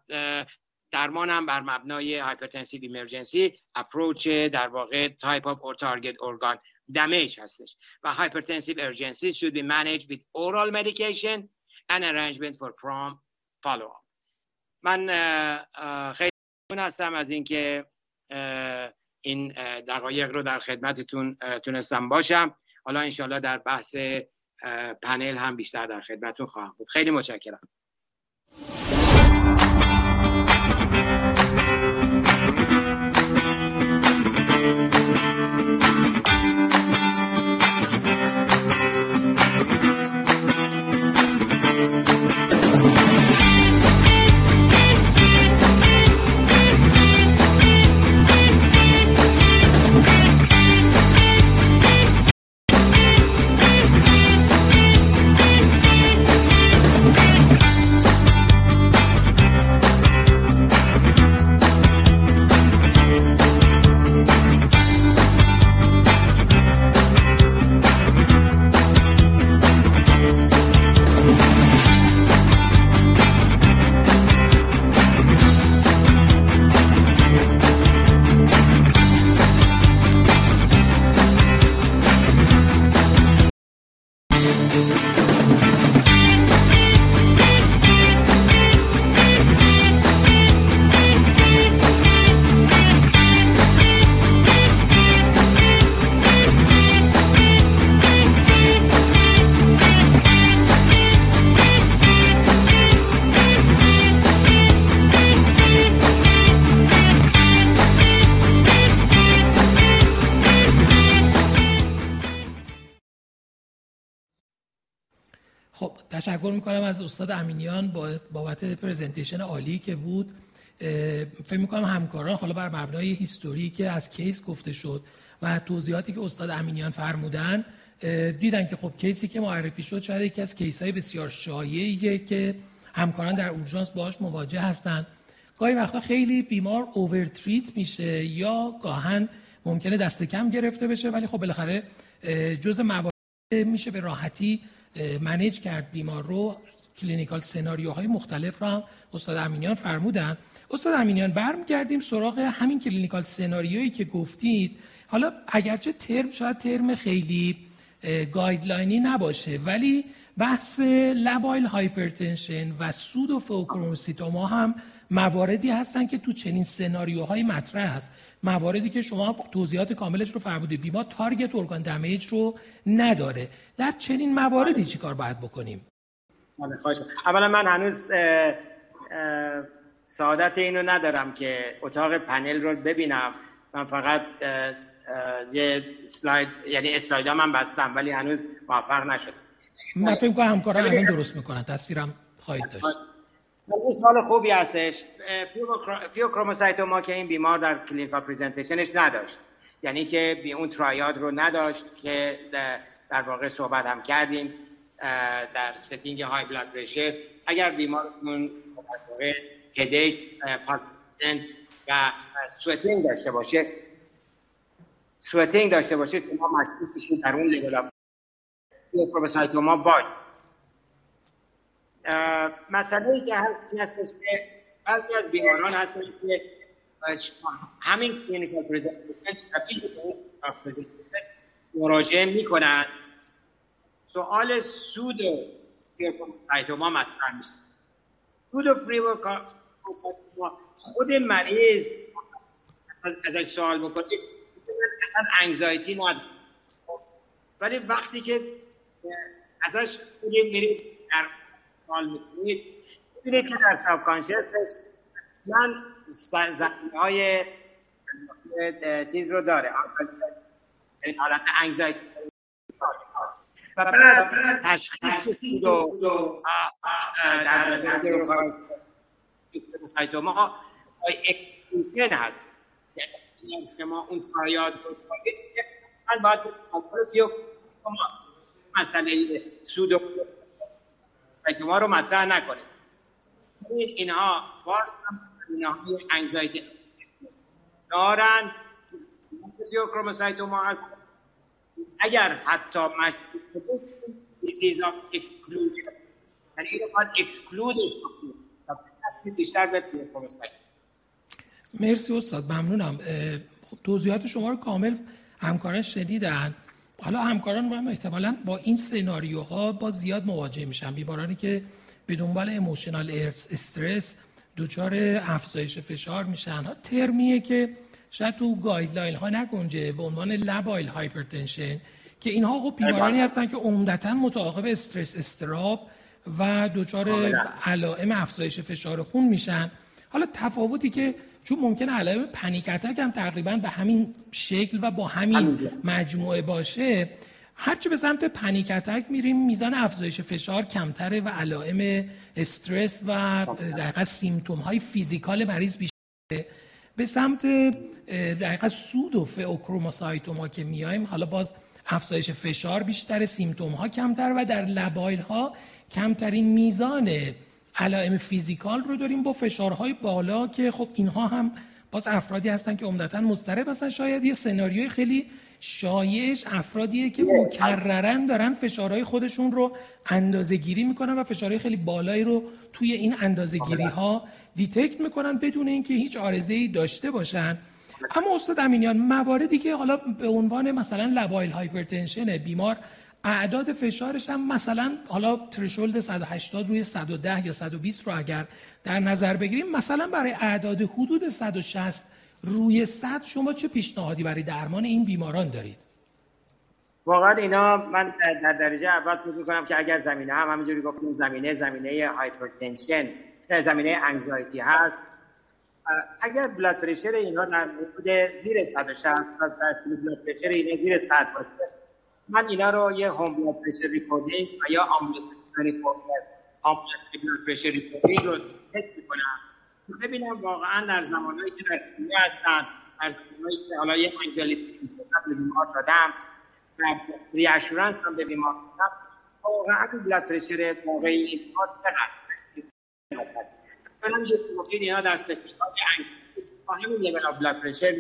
درمان هم بر مبنای hypertensive emergency approach در واقع type of our target organ damage هستش. و hypertensive urgency should be managed with oral medication and arrangement for prompt follow up من خیلی هستم از اینکه این دقایق رو در خدمتتون تونستم باشم. حالا انشالله در بحث پنل هم بیشتر در خدمتون خواهم بود. خیلی متشکرم. تشکر می‌کنم از استاد امینیان بابت presentation عالی که بود. فکر می‌کنم همکاران حالا بر مبنای history که از case گفته شد و توضیحاتی که استاد امینیان فرمودن دیدن که خب کیسی که معرفی شد شاید یکی از case های بسیار شایعیه که همکاران در اورژانس باهاش مواجه هستند
گاهی وقتا خیلی بیمار overtreat میشه یا گاهاً ممکنه دست کم گرفته بشه ولی خب بالاخره جز موارد میشه به راحتی manage کرد بیمار رو. clinical scenario های مختلف رو هم استاد امینیان فرمودن. استاد امینیان برمیگردیم سراغ همین clinical scenario یی که گفتید. حالا اگرچه ترم شاید ترم خیلی guideline ی نباشه ولی بحث labile hypertension و pseudopheochromocytoma هم مواردی هستن که تو چنین scenario های مطرح هست. مواردی که شما توضیحات کاملش رو فرمودید. بیما تارگت ارگان دمیج رو نداره. در چنین مواردی چیکار باید بکنیم؟
بله، اولا من هنوز سعادت اینو ندارم که اتاق پنل رو ببینم. من فقط یه سلاید یعنی اسلاید ها من بستم ولی هنوز موفق نشد
من فکر کنم همکاران الان درست می‌کنن. تصویرم خواهید داشت.
سال خوبی هستش. ما که این بیمار در کلینیکال پریزنتیشنش نداشت. یعنی که اون ترایاد رو نداشت که در واقع صحبت هم کردیم در ستینگ های بلاد پرشر. اگر بیمارتون هدیک پارکینسون و سوتینگ داشته باشه سوتینگ داشته باشه شما مشکوک میشین در اون لیول پروبسایتوما باید مسئله ای که هست این هست که بعضی از بیماران هستن که همین کلینیکال پرزنتیشن شبیه مراجعه می‌کنن. سوال سود فریوکوسایتوما مطرح میشه. سود فریوکوسایتوما خود مریض ازش سوال بکنید اصلا انگزایتی نداره. ولی وقتی که ازش میرید در سوال می‌کنید می‌بینید که در سابکانشیسش من زمین های چیز رو داره. حالت انگزایتی و بعد تشخیص رو در سایت ما اکسکلوژن هست. یعنی ما اون ترایاد رو باید مسئله سود ما رو مطرح نکنید؟ این اینها باز هم اینها انگزایتی دارن کروموسایتوما هست اگر حتی مشکل دیزیز آف اکسکلوژن یعنی اینو باید exclude ش بکنید بیشتر به
مرسی استاد ممنونم. خب توضیحات شما رو کامل همکاران شنیدن. حالا همکاران هم احتمالا با این scenario ها با زیاد مواجه میشن. بیمارانی که به دنبال emotional stress دچار افزایش فشار میشن. ها ترمیه که شاید تو guideline ها نگنجه به عنوان labile hypertension که اینها خب بیمارانی هستن که عمدتا متعاقب استرس استراب و دچار علائم افزایش فشار خون میشن. حالا تفاوتی که چون ممکنه علائم پنیک اتک هم تقریبا به همین شکل و با همین مجموعه باشه. هرچی به سمت پنیک اتک میریم میزان افزایش فشار کمتره و علائم استرس و دقیقا سیمتوم های فیزیکال مریض بیشتره. به سمت دقیقا سود و فئوکروموسایتوما که میایم حالا باز افزایش فشار بیشتر سیمتوم ها کمتر و در لبایل ها کمترین میزان علائم فیزیکال رو داریم با فشارهای بالا که خب اینها هم باز افرادی هستن که عمدتا مضطرب هستن. شاید یه سناریوی خیلی شایش افرادیه که مکررن دارن فشارهای خودشون رو اندازه گیری می‌کنن و فشارهای خیلی بالایی رو توی این اندازه گیری ها detect می‌کنن بدون اینکه هیچ عارضه ای داشته باشن. اما استاد امینیان مواردی که حالا به عنوان مثلا labile hypertension بیمار اعداد فشارش هم مثلا حالا threshold 180 روی 110 یا 120 رو اگر در نظر بگیریم مثلا برای اعداد حدود 160 روی 100 شما چه پیشنهادی برای درمان این بیماران دارید؟
واقعا اینا من در درجه اول فکر می‌کنم که اگر زمینه هم همینجوری گفتیم زمینه زمینه hypertension زمینه anxiety هست. اگر blood pressure اینا در حدود زیر 160 و blood pressure اینا زیر 100 باشه. من اینا رو یه home blood pressure recording و یا blood pressure recording رو تست می‌کنم. ببینم واقعا در زمانهایی که در هستن در زمانهایی که حالا یه anxiolytic ی به بیمار دادم و reassurance هم به بیمار دادم واقعا بلاد پرشر واقعی اینها چقدر؟ برم که گفتید اینا در سکتی با همین لیول آف بلاد پرشر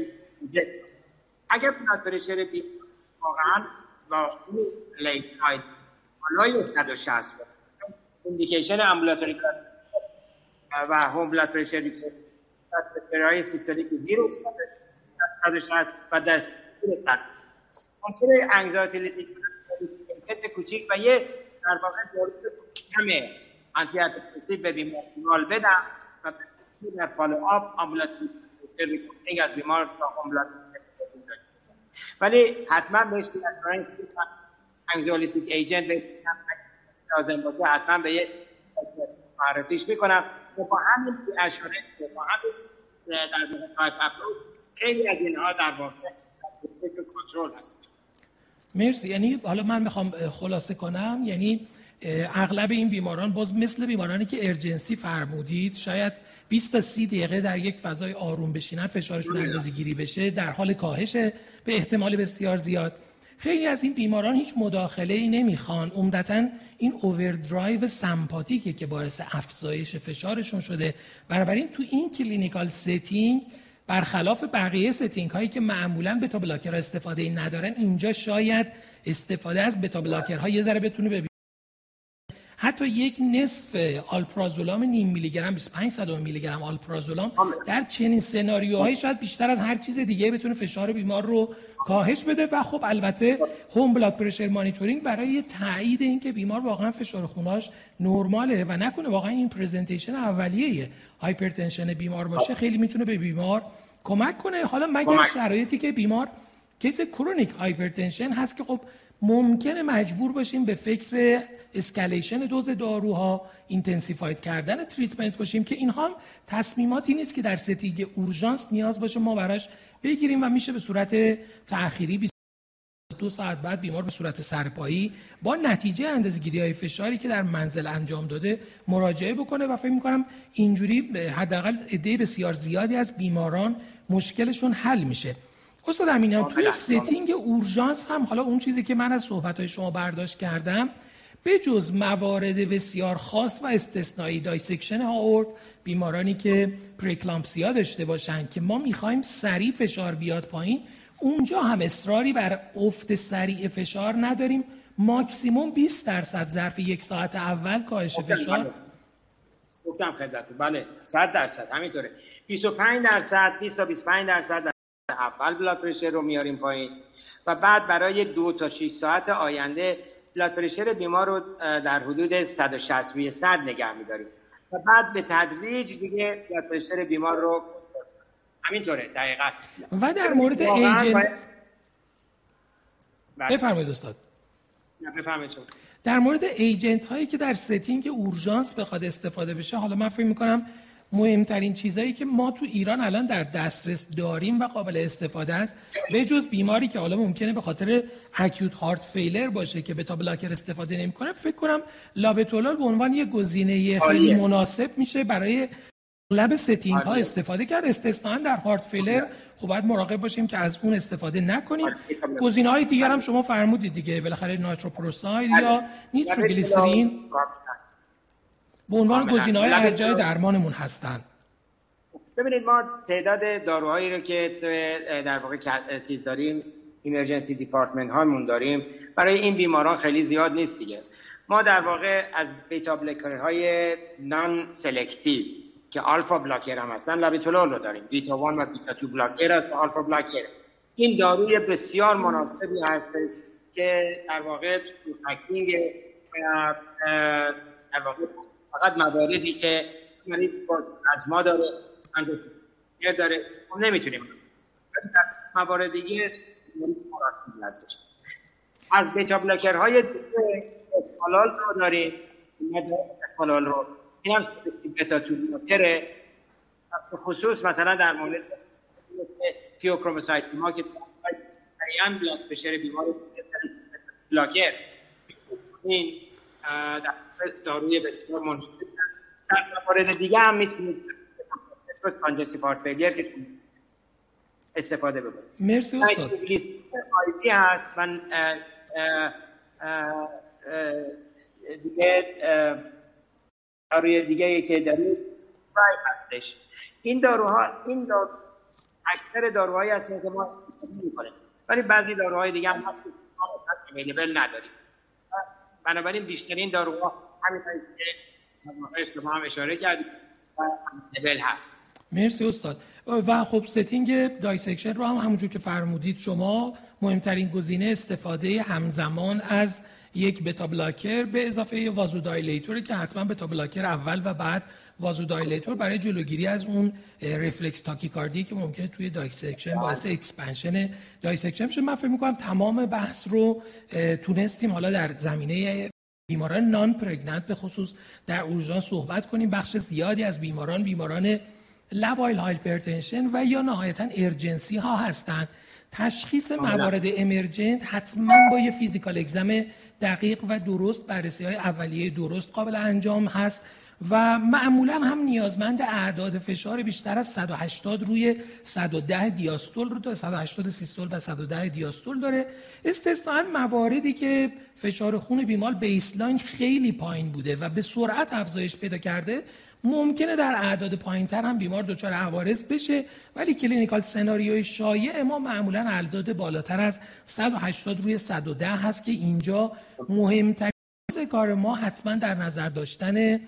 اگر بلاد پرشر واقعا با اون لیت ساید بالای 160 اندیکیشن امبولاتوری و هوم بلاد پرشر های سیستولیک زیر 160 و دست ممکنه انگزایتی لیتیک کوچیک و یه در واقع دورت همه آنتی به بیمار بدم و در فالو آپ آمبولاتوری از بیمار تا آمبولاتوری ولی حتما بهش انگزولیتیک ایجنت لازم باشه حتما به یه معرفیش می‌کنم. و با همین اشاره با همین در تایپ اپروچ خیلی از اینها در واقع کنترل هست.
مرسی. یعنی حالا من می‌خوام خلاصه کنم. یعنی اغلب این بیماران باز مثل بیمارانی که ارجنسی فرمودید شاید 20 تا 30 دقیقه در یک فضای آروم بشینن فشارشون اندازه گیری بشه در حال کاهش به احتمال بسیار زیاد. خیلی از این بیماران هیچ مداخله ای نمی‌خوان. عمدتا این اووردرایو سمپاتیکه که باعث افزایش فشارشون شده. بنابراین تو این clinical setting برخلاف بقیه setting هایی که معمولا beta blocker استفاده ای ندارن اینجا شاید استفاده از beta blocker ها یه ذره بتونه حتی یک نصف آلپرازولام نیم میلی گرم 25 میلی گرم آلپرازولام در چنین scenario هایی شاید بیشتر از هر چیز دیگه بتونه فشار بیمار رو کاهش بده. و خب البته home blood pressure monitoring برای تایید اینکه بیمار واقعا فشار خوناش نرماله و نکنه واقعا این presentation اولیه hypertension بیمار باشه خیلی می‌تونه به بیمار کمک کنه. حالا مگر شرایطی که بیمار case chronic hypertension هست که خب ممکنه مجبور باشیم به فکر escalation دوز داروها intensified کردن treatment باشیم که اینها هم تصمیماتی نیست که در setting اورژانس نیاز باشه ما براش بگیریم و میشه به صورت تأخیری دو ساعت بعد بیمار به صورت سرپایی با نتیجه اندازه‌گیری های فشاری که در منزل انجام داده مراجعه بکنه و فکر می‌کنم اینجوری حداقل عده بسیار زیادی از بیماران مشکلشون حل میشه. استاد امینیان توی setting اورژانس هم حالا اون چیزی که من از صحبت های شما برداشت کردم به جز موارد بسیار خاص و استثنایی dissection آئورت بیمارانی که preeclampsia داشته باشن که ما می‌خوایم سریع فشار بیاد پایین اونجا هم اصراری بر افت سریع فشار نداریم. ماکسیموم 20 درصد ظرف یک ساعت اول کاهش فشار.
گفتم خدمتتون. بله 100 درصد همینطوره. 25 درصد 20 تا 25 درصد اول بلاد پرشر رو میاریم پایین. و بعد برای دو تا 6 ساعت آینده بلاد پرشر بیمار رو در حدود 160 روی 100 نگه میداریم. و بعد به تدریج دیگه بلاد پرشر بیمار رو همینطوره دقیقا.
و در مورد agent بله. بفرمایید استاد.
بفرمایید
در مورد agent هایی که در setting اورژانس بخواد استفاده بشه حالا من فکر می‌کنم مهمترین چیزهایی که ما تو ایران الان در دسترس داریم و قابل استفاده است به جز بیماری که حالا ممکنه به خاطر acute heart failure باشه که beta blocker استفاده نمی‌کنه فکر کنم labetalol به عنوان یه گزینه خیلی مناسب میشه برای اغلب setting ها استفاده کرد. استثنا در heart failure خب باید مراقب باشیم که از اون استفاده نکنیم. گزینه های دیگر هم شما فرمودید دیگه بالاخره nitroprusside یا نیتروگلیسرین. به عنوان گزینه های ارجای درمانمون هستن.
ببینید ما تعداد داروهایی رو که در واقع چیز داریم emergency department هامون داریم برای این بیماران خیلی زیاد نیست دیگه. ما در واقع از beta blocker های non-selective که alpha blocker هم هستن labetalol رو داریم. بیتا 1 و بیتا 2 blocker است و alpha blocker. این داروی بسیار مناسبی هستش که در واقع تو در واقع فقط مواردی که مریض asthma داره endocrine داره ما نمی‌تونیم. در موارد دیگه مریض هستش. از بیتا بلاکر های اسپالال رو داریم اسپالال رو. این هم بتا تو بلاکره. خصوص مثلا در مورد تیوکروموسایت ما که هم بلاک بشر بیمار بلاکر. این در داروی بسیار مناسب. در موارد دیگه هم می‌تونید کانجسی پارت که استفاده بکنید.
مرسی استاد.
آیدی هست من دیگه داروی دیگه که دارید و هستش. این داروها این دارو اکثر داروهایی هستن که ما می‌کنیم ولی بعضی داروهای دیگه هم هست که نداریم. بنابراین بیشترین داروها همین که هم اشاره کردیم هست.
مرسی استاد. و خب setting dissection رو هم همونجور که فرمودید شما مهمترین گزینه استفاده همزمان از یک beta blocker به اضافه vasodilator که حتما beta blocker اول و بعد vasodilator برای جلوگیری از اون رفلکس تاکیکاردی که ممکنه توی dissection باعث expansion dissection بشه من فکر می‌کنم تمام بحث رو تونستیم حالا در زمینه بیماران non-pregnant به خصوص در اورژانس صحبت کنیم. بخش زیادی از بیماران بیماران labile hypertension و یا نهایتا urgency ها هستند تشخیص آره. موارد emergent حتما با یه physical exam دقیق و درست بررسی های اولیه درست قابل انجام هست. و معمولا هم نیازمند اعداد فشار بیشتر از 180 روی 110 دیاستول رو داره 180 سیستول و 110 دیاستول داره. استثنا مواردی که فشار خون بیمار baseline خیلی پایین بوده و به سرعت افزایش پیدا کرده ممکنه در اعداد پایینتر هم بیمار دچار عوارض بشه. ولی clinical سناریوی شایع ما معمولا اعداد بالاتر از 180 روی 110 هست که اینجا مهمترین کار ما حتما در نظر داشتن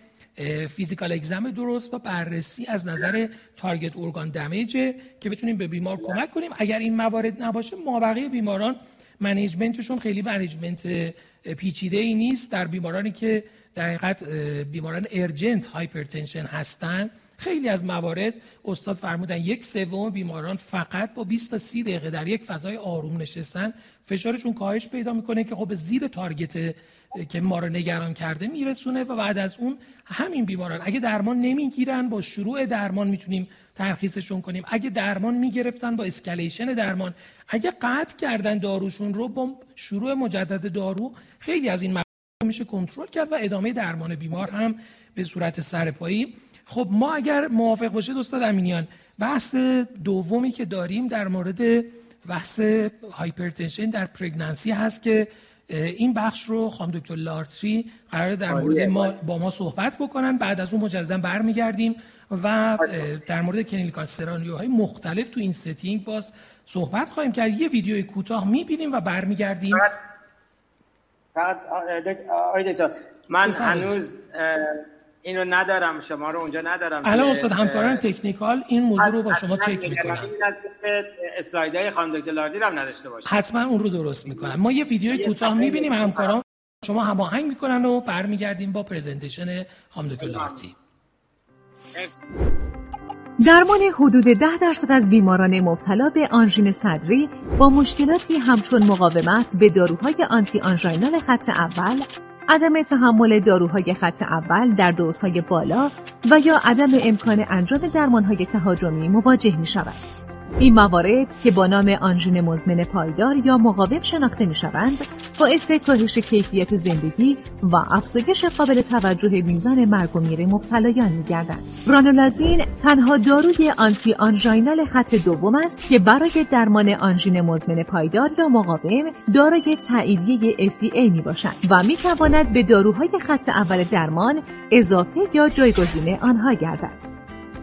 physical exam درست و بررسی از نظر target organ damage ه که بتونیم به بیمار کمک کنیم. اگر این موارد نباشه مابقی بیماران management شون خیلی management پیچیده ای نیست. در بیمارانی که در حقیقت بیماران urgent hypertension هستند خیلی از موارد استاد فرمودن یک سوم بیماران فقط با 20 تا 30 دقیقه در یک فضای آروم نشستن. فشارشون کاهش پیدا می‌کنه که خب زیر target که ما رو نگران کرده میرسونه و بعد از اون همین بیماران. اگه درمان نمی‌گیرن با شروع درمان می‌تونیم ترخیصشون کنیم. اگه درمان می‌گرفتن با escalation درمان. اگه قطع کردن داروشون رو با شروع مجدد دارو خیلی از این میشه کنترل کرد و ادامه درمان بیمار هم به صورت سرپایی خب ما اگر موافق باشید استاد امینیان بحث دومی که داریم در مورد بحث hypertension در pregnancy هست که این بخش رو خانم دکتر لاردی قرار در مورد ما با ما صحبت بکنن. بعد از اون مجددا برمیگردیم و در مورد clinical های مختلف تو این setting باز صحبت خواهیم کرد. یه ویدیو کوتاه می‌بینیم و برمیگردیم.
فقط من هنوز اینو ندارم شما رو اونجا ندارم.
الان استاد همکاران technical این موضوع رو با شما چک می‌کنن
اسلایدهای خانم دکتر لاردی هم نداشته باشه
حتما اون رو درست می‌کنن ما یه ویدیوی کوتاه می‌بینیم همکاران شما هماهنگ می‌کنن و برمیگردیم با presentation خانم دکتر لاردی.
درمان حدود ده درصد از بیماران مبتلا به آنژین صدری با مشکلاتی همچون مقاومت به داروهای آنتی آنژینال خط اول عدم تحمل داروهای خط اول در دوزهای بالا و یا عدم امکان انجام درمانهای تهاجمی مواجه می شود. این موارد که با نام آنژین مزمن پایدار یا مقاوم شناخته می شوند باعث کاهش کیفیت زندگی و افزایش قابل توجه میزان مرگ و میر مبتلایان می گردند. رانولازین تنها داروی آنتی آنژینال خط دوم است که برای درمان آنژین مزمن پایدار یا مقاوم دارای تاییدیه FDA می باشد و می تواند به داروهای خط اول درمان اضافه یا جایگزین آنها گردد.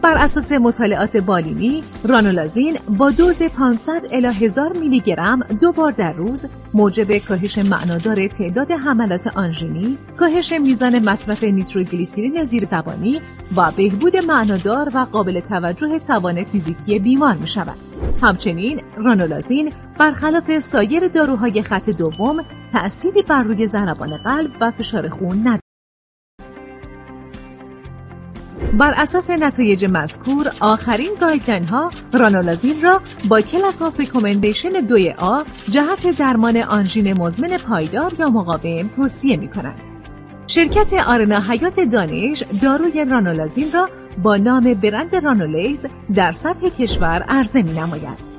بر اساس مطالعات بالینی رانولازین با دوز 500 الی 1000 میلی گرم دو بار در روز موجب کاهش معنادار تعداد حملات آنژینی، کاهش میزان مصرف نیتروگلیسیرین زیر زبانی و بهبود معنادار و قابل توجه توان فیزیکی بیمار می شود. همچنین رانولازین برخلاف سایر داروهای خط دوم تأثیری بر روی ضربان قلب و فشار خون ندارد. بر اساس نتایج مذکور آخرین guideline ها رانولازین را با class of recommendation 2 A جهت درمان آنژین مزمن پایدار یا مقاوم توصیه می کنند. شرکت آرنا حیات دانش داروی رانولازین را با نام برند رانولیز در سطح کشور عرضه می نماید.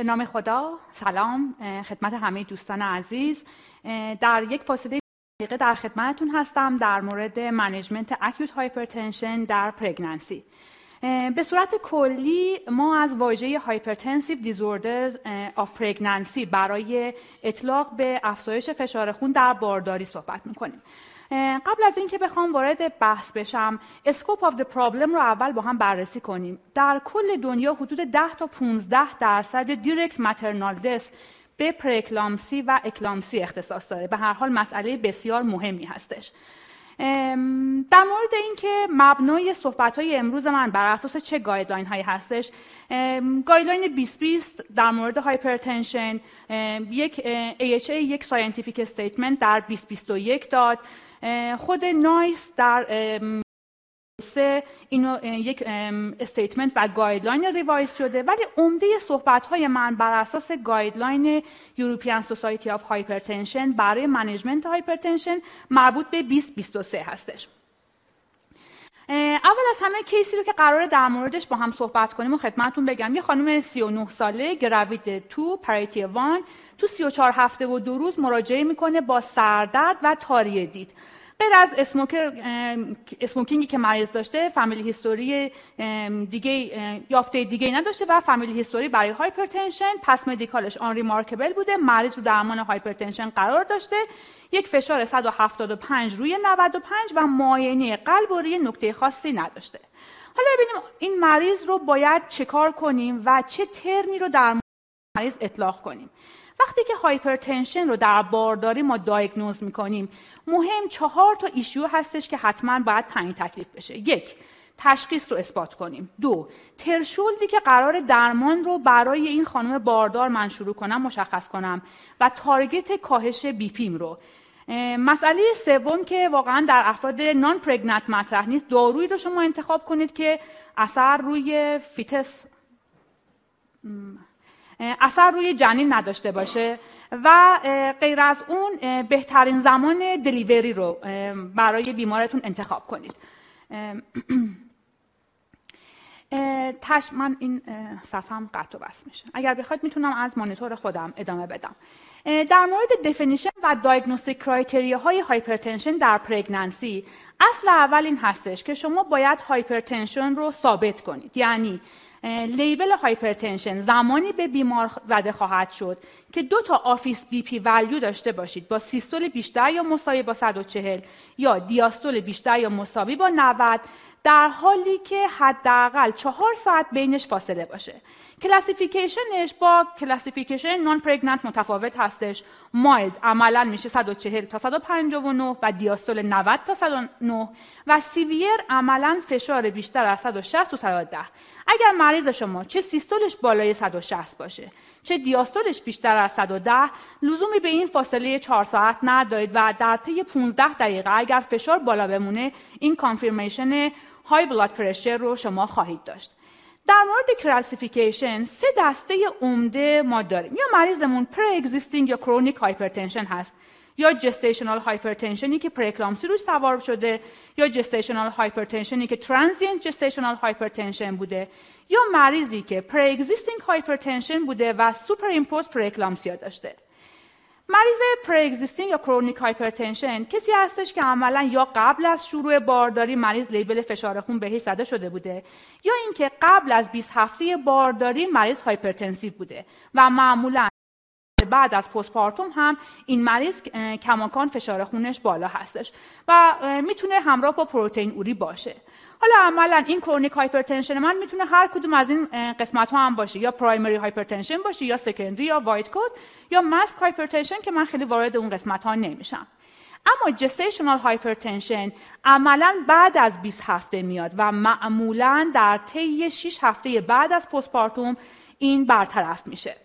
به نام خدا سلام خدمت همه دوستان عزیز. در یک فاصله دقیقه در خدمتتون هستم در مورد management acute hypertension در pregnancy به صورت کلی ما از واژه hypertensive disorders of pregnancy برای اطلاق به افزایش فشار خون در بارداری صحبت می‌کنیم. قبل از اینکه بخوام وارد بحث بشم scope of the problem رو اول با هم بررسی کنیم. در کل دنیا حدود 10 تا 15 درصد direct maternal death به پره‌اکلامپسی و اکلامپسی اختصاص داره. به هر حال مسئله بسیار مهمی هستش. در مورد اینکه مبنای صحبت های امروز من بر اساس چه guideline هایی هستش guideline 2020 در مورد hypertension یک AHA یک scientific statement در 2021 داد. خود NICE در سه اینو یک statement و guideline revise شده ولی عمده صحبت های من بر اساس guideline European Society of Hypertension برای management hypertension مربوط به 2023 هستش. اول از همه case ی رو که قراره در موردش با هم صحبت کنیم و خدمتون بگم. یه خانم 39 ساله gravid two parity one. تو 34 هفته و دو روز مراجعه می‌کنه با سردرد و تاری دید. غیر از smoker، smoking ی که مریض داشته family history دیگه یافته دیگه نداشته و family history برای hypertension past medical ش unremarkable بوده مریض رو درمان hypertension قرار داشته یک فشار 175 روی 95 و معاینه قلب و روی نکته خاصی نداشته. حالا ببینیم این مریض رو باید چکار کنیم و چه ترمی رو در مریض اطلاق کنیم. وقتی که hypertension رو در بارداری ما diagnose می‌کنیم. مهم چهار تا issue هستش که حتما باید تعیین تکلیف بشه. یک تشخیص رو اثبات کنیم. دو threshold ی که قرار درمان رو برای این خانم باردار من شروع کنم مشخص کنم. و target کاهش BP م رو. مسئله سوم که واقعا در افراد non-pregnant مطرح نیست. دارویی رو شما انتخاب کنید که اثر روی fetus اثر روی جنین نداشته باشه. و غیر از اون بهترین زمان delivery رو برای بیمارتون انتخاب کنید. تش من این صفحم قطع و بس میشه. اگر بخواید می‌تونم از مانیتور خودم ادامه بدم. در مورد definition و diagnostic criteria های hypertension در pregnancy اصل اول این هستش که شما باید hypertension رو ثابت کنید. یعنی label hypertension زمانی به بیمار زده خواهد شد که دو تا office BP value داشته باشید. با systole بیشتر یا مساوی با 140 یا diastole بیشتر یا مساوی با 90 در حالی که حداقل چهار ساعت بینش فاصله باشه. classification ش با classification non-pregnant متفاوت هستش. mild عملا میشه 140 تا 159 و diastole 90 تا 109 و severe عملا فشار بیشتر از 160 و 110 اگر مریض شما چه systole ش بالای 160 باشه چه diastole ش بیشتر از 110 لزومی به این فاصله 4 ساعت ندارید و در طی 15 دقیقه اگر فشار بالا بمونه این confirmation های blood pressure رو شما خواهید داشت. در مورد classification سه دسته عمده ما داریم. یا مریضمون pre-existing یا chronic hypertension هست یا gestational hypertension ی که پره‌اکلامپسی روش سوار شده یا gestational hypertension ی که transient gestational hypertension بوده یا مریضی که pre-existing hypertension بوده و superimposed preeclampsia داشته. مریض pre-existing یا chronic hypertension کسی هستش که عملا یا قبل از شروع بارداری مریض label فشار خون بهش زده شده بوده یا اینکه قبل از 20 هفته بارداری مریض hypertensive بوده و معمولا بعد از postpartum هم این مریض کماکان فشار خونش بالا هستش و می‌تونه همراه با پروتئین‌اوری باشه. حالا عملا این chronic hypertension من می‌تونه هر کدوم از این قسمت ها هم باشه. یا primary hypertension باشه یا secondary یا white coat یا masked hypertension که من خیلی وارد اون قسمت ها نمیشم. اما gestational hypertension عملا بعد از 20 هفته میاد و معمولا در طی 6 هفته بعد از postpartum این برطرف میشه.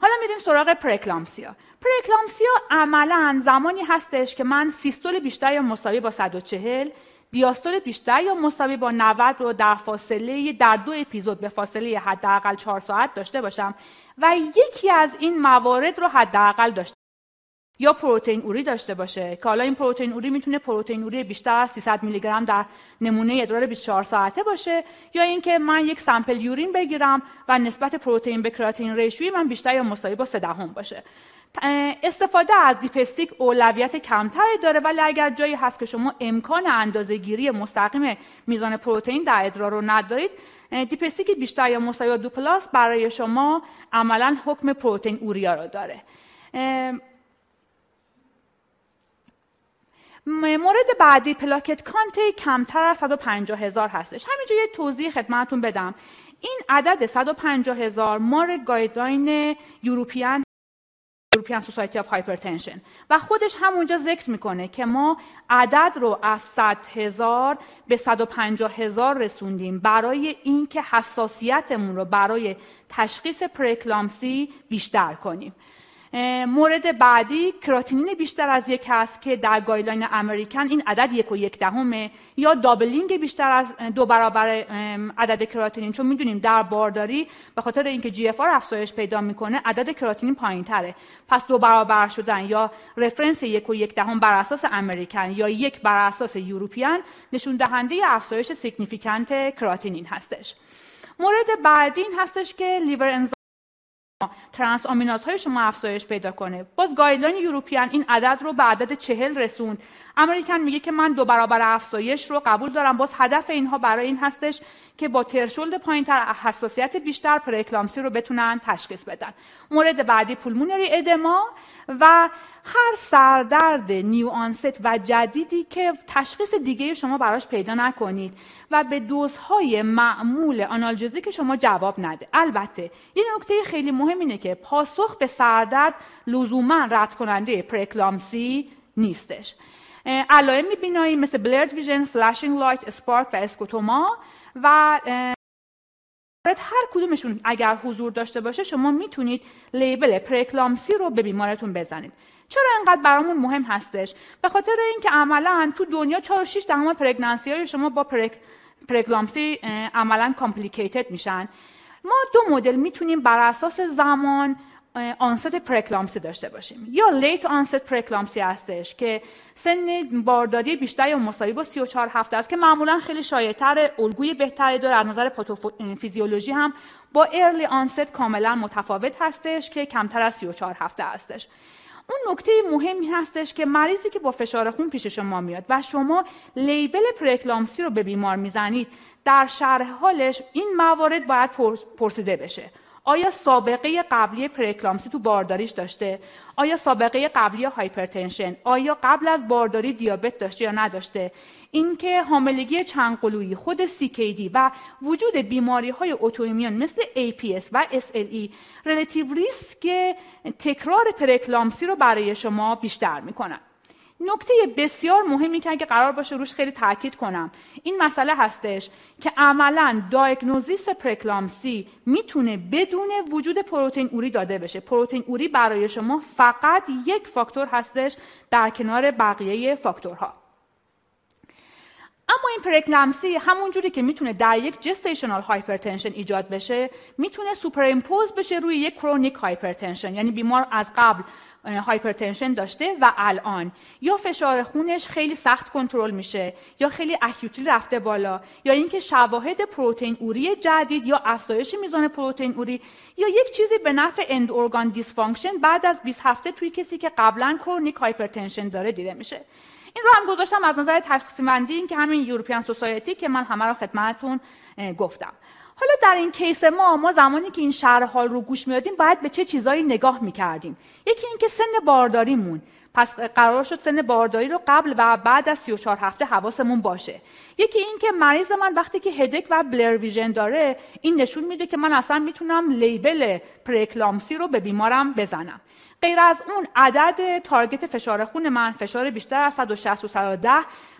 حالا میریم سراغ preeclampsia. preeclampsia عملا زمانی هستش که من systole بیشتر یا مساوی با 140 diastole بیشتر یا مساوی با 90 رو در فاصله در دو اپیزود به فاصله حداقل 4 ساعت داشته باشم و یکی از این موارد رو حداقل داشته یا پروتئین اوری داشته باشه که حالا این پروتئین اوری می‌تونه پروتئین اوری بیشتر از 300 میلی گرم در نمونه ادرار 24 ساعته باشه یا اینکه من یک سمپل یورین بگیرم و نسبت پروتئین به کراتین ریشوی من بیشتر یا مساوی با 3 دهم باشه. استفاده از دیپستیک اولویت کمتری داره ولی اگر جایی هست که شما امکان اندازه گیری مستقیم میزان پروتئین در ادرار رو ندارید dipstick بیشتر یا مساوی دو plus برای شما عملا حکم proteinuria رو داره. مورد بعدی پلاکت count کمتر از 150 هزار هستش. همینجا یه توضیح خدمتتون بدم. این عدد 150 هزار مال guideline European European Society of Hypertension. و خودش همونجا ذکر می‌کنه که ما عدد رو از 100 هزار به 150 هزار رسوندیم برای اینکه حساسیتمون رو برای تشخیص پره‌اکلامپسی بیشتر کنیم. مورد بعدی کراتینین بیشتر از یک هست که در guideline American این عدد یک و یک دهمه یا doubling بیشتر از دو برابر عدد کراتینین. چون می‌دونیم در بارداری به خاطر اینکه GFR افزایش پیدا می‌کنه عدد کراتینین پایین تره پس دو برابر شدن یا reference یک و یک دهم بر اساس American یا یک بر اساس European نشون دهنده افزایش significant کراتینین هستش. مورد بعدی این هستش که liver trans های شما افزایش پیدا کنه. باز guideline European این عدد رو به عدد چهل رسوند. American میگه که من دو برابر افزایش رو قبول دارم. باز هدف اینها برای این هستش که با threshold پایینتر حساسیت بیشتر پره‌اکلامپسی رو بتونن تشخیص بدن. مورد بعدی pulmonary edema و هر سردرد new onset و جدیدی که تشخیص دیگه شما براش پیدا نکنید و به دوزهای معمول analgesic شما جواب نده. البته یه نکته خیلی مهم اینه که پاسخ به سردرد لزوما رد کننده پره‌اکلامپسی نیستش علائم بینایی مثل blurred vision، flashing light، spark و scotoma و هر کدومشون اگر حضور داشته باشه شما می‌تونید label پره‌اکلامپسی رو به بیمارتون بزنید. چرا اینقدر برامون مهم هستش؟ به خاطر اینکه عملا تو دنیا 4 6 دهم pregnancy های شما با پره پره‌اکلامپسی عملا complicated میشن. ما دو مدل می‌تونیم بر اساس زمان onset پره‌اکلامپسی داشته باشیم. یا late onset پره‌اکلامپسی هستش که سن بارداری بیشتر یا مساوی با 34 هفته است که معمولا خیلی شایعتر الگوی بهتری داره. از نظر فیزیولوژی هم با early onset کاملا متفاوت هستش که کمتر از 34 هفته هستش. اون نکته مهمی هستش که مریضی که با فشار خون پیش شما میاد و شما label پره‌اکلامپسی رو به بیمار می‌زنید در شرح حالش این موارد باید پرسیده بشه. آیا سابقه قبلی پره‌اکلامپسی تو بارداریش داشته؟ آیا سابقه قبلی hypertension؟ آیا قبل از بارداری دیابت داشته یا نداشته؟ اینکه حاملگی چند قلویی خود CKD و وجود بیماری های autoimmune مثل APS و SLE relative risk تکرار پره‌اکلامپسی رو برای شما بیشتر می‌کنن. نکته بسیار مهمی که اگه قرار باشه روش خیلی تاکید کنم. این مسئله هستش که عملا diagnosis پره‌اکلامپسی می‌تونه بدون وجود پروتئین اوری داده بشه. پروتئین اوری برای شما فقط یک فاکتور هستش در کنار بقیه فاکتورها. اما این پره‌اکلامپسی همون جوری که می‌تونه در یک gestational hypertension ایجاد بشه می‌تونه سوپر بشه روی یک chronic hypertension یعنی بیمار از قبل hypertension داشته و الان. یا فشار خونش خیلی سخت کنترل میشه یا خیلی acutely رفته بالا یا اینکه شواهد پروتئین اوری جدید یا افزایش میزان پروتئین اوری یا یک چیزی به نفع end organ dysfunction بعد از 20 هفته توی کسی که قبلا chronic hypertension داره دیده میشه. این رو هم گذاشتم از نظر تقسیم بندی که همین یورپین سوسایتی که من همه رو خدمتتون گفتم. حالا در این کیس ما ما زمانی که این شرح حال رو گوش می‌دادیم باید به چه چیزایی نگاه می‌کردیم؟ یکی اینکه سن بارداریمون. پس قرار شد سن بارداری رو قبل و بعد از 34 هفته حواسمون باشه. یکی این که مریض من وقتی که هدک و بلر ویژن داره این نشون میده که من اصلا می‌تونم لیبل پرکلامسی رو به بیمارم بزنم. غیر از اون عدد target فشار خون من فشار بیشتر از 160 و 110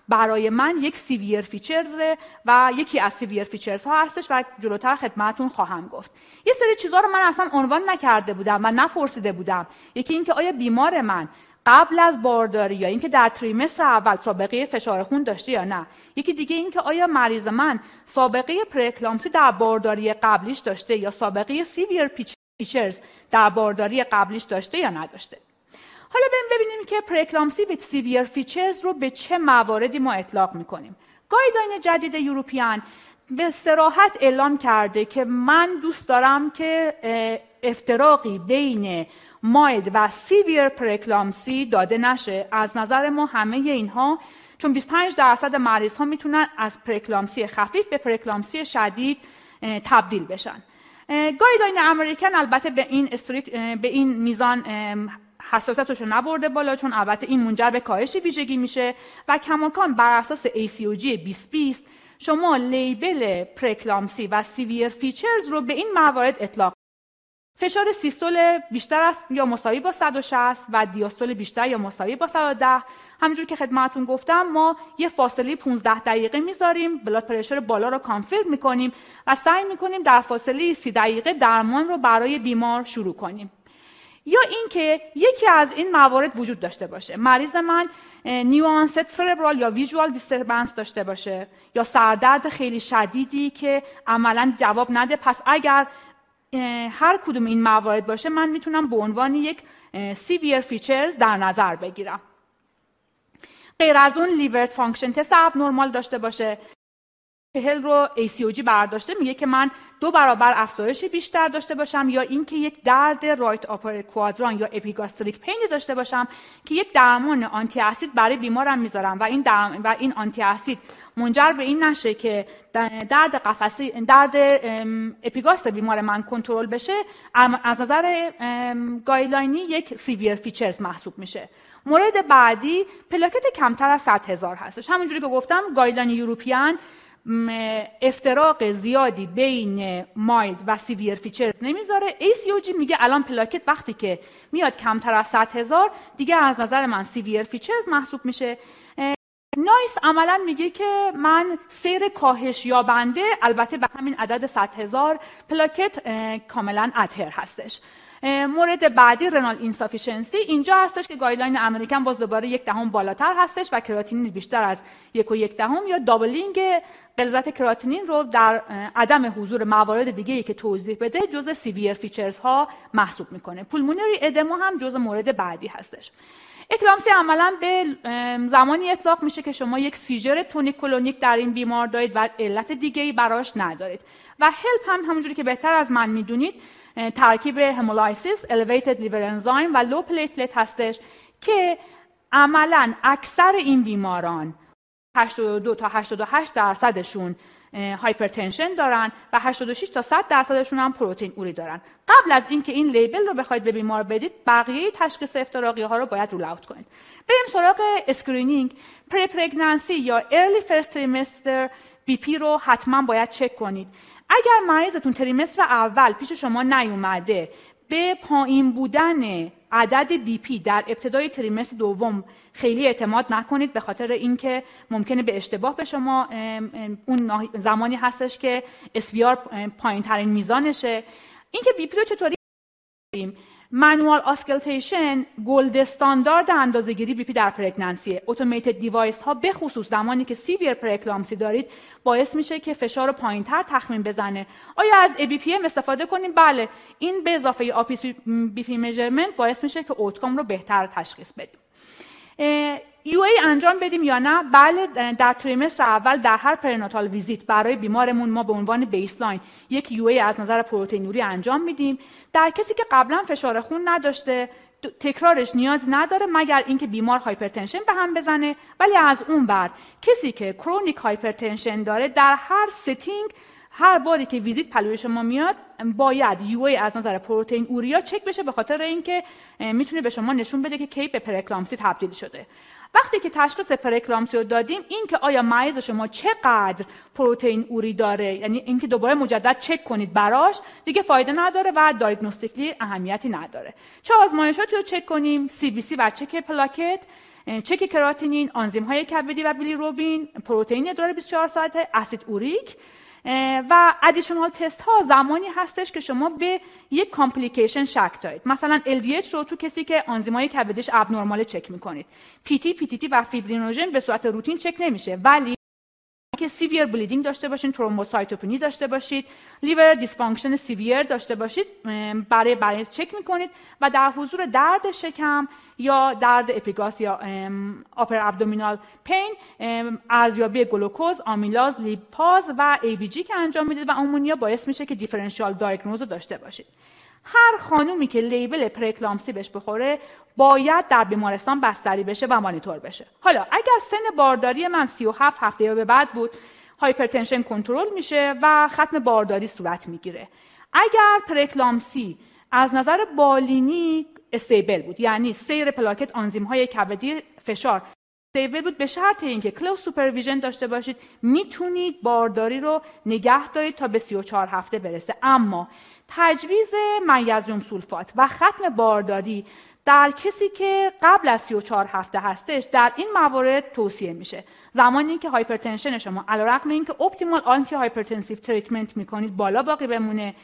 برای من یک severe features و یکی از severe features ها هستش و جلوتر خدمتتون خواهم گفت. یه سری چیزها رو من اصلا عنوان نکرده بودم و نپرسیده بودم. یکی اینکه آیا بیمار من قبل از بارداری یا اینکه در trimester اول سابقه فشار خون داشته یا نه. یکی دیگه اینکه آیا مریض من سابقه پره‌اکلامپسی در بارداری قبلیش داشته یا سابقه severe features در بارداری قبلیش داشته یا نداشته. حالا ببینیم که پره‌اکلامپسی و severe features رو به چه مواردی ما اطلاق می‌کنیم. guideline جدید European به صراحت اعلام کرده که من دوست دارم که افتراقی بین mild و severe پره‌اکلامپسی داده نشه. از نظر ما همه اینها چون 25 درصد مریض ها می‌تونن از پره‌اکلامپسی خفیف به پره‌اکلامپسی شدید تبدیل بشن. guideline American البته به این, به این میزان حساسیتش رو نبرده بالا چون البته این منجر به کاهش ویژگی میشه و کماکان بر اساس ACOG 2020 شما label پره‌اکلامپسی و severe features رو به این موارد اطلاق فشار سیستول بیشتر است یا مساوی با 160 و دیاستول بیشتر یا مساوی با 110 همونجور که خدمتتون گفتم ما یه فاصله 15 دقیقه می‌ذاریم. blood pressure بالا رو confirm می‌کنیم و سعی می‌کنیم در فاصله 30 دقیقه درمان رو برای بیمار شروع کنیم. یا اینکه یکی از این موارد وجود داشته باشه. مریض من new onset cerebral یا visual disturbance داشته باشه یا سردرد خیلی شدیدی که عملا جواب نده. پس اگر هر کدوم این موارد باشه من می‌تونم به عنوان یک severe features در نظر بگیرم. غیر از اون liver function test abnormal داشته باشه. چهل رو ACOG برداشته میگه که من دو برابر افزایش بیشتر داشته باشم یا اینکه یک درد right upper quadrant یا epigastric painی داشته باشم که یک درمان آنتی اسید برای بیمارم می‌ذارم و این درم و این آنتی اسید منجر به این نشه که درد قفسی درد اپیگاستر بیمار من کنترل بشه از نظر guidelineی یک severe features محسوب میشه. مورد بعدی پلاکت کمتر از 100 هزار هستش. همونجوری که گفتم guideline European افتراق زیادی بین mild و severe features نمی‌ذاره. ACOG میگه الان پلاکت وقتی که میاد کمتر از 100 هزار دیگه از نظر من severe features محسوب میشه. NICE عملا میگه که من سیر کاهش یابنده البته به همین عدد 100 هزار پلاکت کاملا اتر هستش. مورد بعدی renal insufficiency اینجا هستش که guideline American باز دوباره یک دهم بالاتر هستش و کراتینین بیشتر از یک و یک دهم یا doubling غلظت کراتینین رو در عدم حضور موارد دیگه ای که توضیح بده جز severe features ها محسوب می‌کنه. pulmonary edema هم جز مورد بعدی هستش. اکلامپسی عملا به زمانی اطلاق میشه که شما یک seizure tonic clonic در این بیمار دارید و علت دیگه ای براش ندارید. و HELLP هم همونجوری که بهتر از من می‌دونید ترکیب hemolysis elevated liver enzyme و low platelet هستش که عملا اکثر این بیماران 82 تا 88 درصدشون hypertension دارن و 86 تا 100 درصدشون هم پروتئین اوری دارن. قبل از اینکه این label رو بخواید به بیمار بدید بقیه تشخیص افتراقی ها رو باید rule out کنید. بریم سراغ screening pre pregnancy یا early first trimester BP رو حتما باید چک کنید. اگر مریضتون trimester اول پیش شما نیومده به پایین بودن عدد BP در ابتدای trimester دوم خیلی اعتماد نکنید به خاطر اینکه ممکنه به اشتباه به شما اون زمانی هستش که SVR پایین ترین میزانشه. اینکه BP رو چطوری؟ manual auscultation gold standard اندازهگیری BP در pregnancy ه automated device ها به خصوص زمانی که severe پره‌اکلامپسی دارید باعث میشه که فشار رو پایینتر تخمین بزنه. آیا از ABPM استفاده کنیم؟ بله. این به اضافه office BP measurement باعث میشه که outcome رو بهتر تشخیص بدیم. UA انجام بدیم یا نه؟ بله در trimester اول در هر prenatal visit برای بیمارمون ما به عنوان baseline یک UA از نظر پروتئینوری انجام میدیم. در کسی که قبلا فشار خون نداشته تکرارش نیاز نداره مگر اینکه بیمار hypertension به هم بزنه. ولی از اون بر کسی که chronic hypertension داره در هر setting هر باری که ویزیت پهلوی شما میاد باید UA از نظر proteinuria چک بشه به خاطر اینکه می‌تونه به شما نشون بده که کی به پره‌اکلامپسی تبدیل شده. وقتی که تشخیص پره‌اکلامپسی رو دادیم این که آیا مریض شما چقدر پروتئین اوری داره؟ یعنی اینکه دوباره مجدد چک کنید براش دیگه فایده نداره و diagnostically اهمیتی نداره. چه آزمایشاتی رو چک کنیم؟ CBC و چک پلاکت چک کراتینین آنزیم های کبدی و بیلیروبین پروتئین ادرار 24 ساعته اسید اوریک. و additional test ها زمانی هستش که شما به یک complication شک دارید. مثلا LDH رو تو کسی که آنزیمای کبدش abnormal چک می‌کنید. PT, PTT و فیبرینوژن به صورت روتین چک نمیشه وقتی که severe bleeding داشته باشید ترومبوسایتوپنی داشته باشید liver dysfunction severe داشته باشید برای برای چک می‌کنید و در حضور درد شکم یا درد اپیگاستر یا upper abdominal pain ارزیابی گلوکوز آمیلاز لیپاز و ABG که انجام می‌دید و ammonia باعث میشه که differential diagnosis رو داشته باشید. هر خانومی که label پره‌اکلامپسی بهش بخوره باید در بیمارستان بستری بشه و مانیتور بشه. حالا اگر سن بارداری من 37 هفته یا به بعد بود hypertension کنترل میشه و ختم بارداری صورت می‌گیره. اگر پره‌اکلامپسی از نظر بالینی stable بود یعنی سیر پلاکت آنزیم های کبدی فشار stable بود به شرط اینکه close supervision داشته باشید می‌تونید بارداری رو نگه دارید تا به 34 هفته برسه. اما تجویز منیزیم سولفات و ختم بارداری در کسی که قبل از 34 هفته هستش در این موارد توصیه میشه. زمانی که hypertension شما علیرغم اینکه optimal antihypertensive treatment می‌کنید بالا باقی بمونه.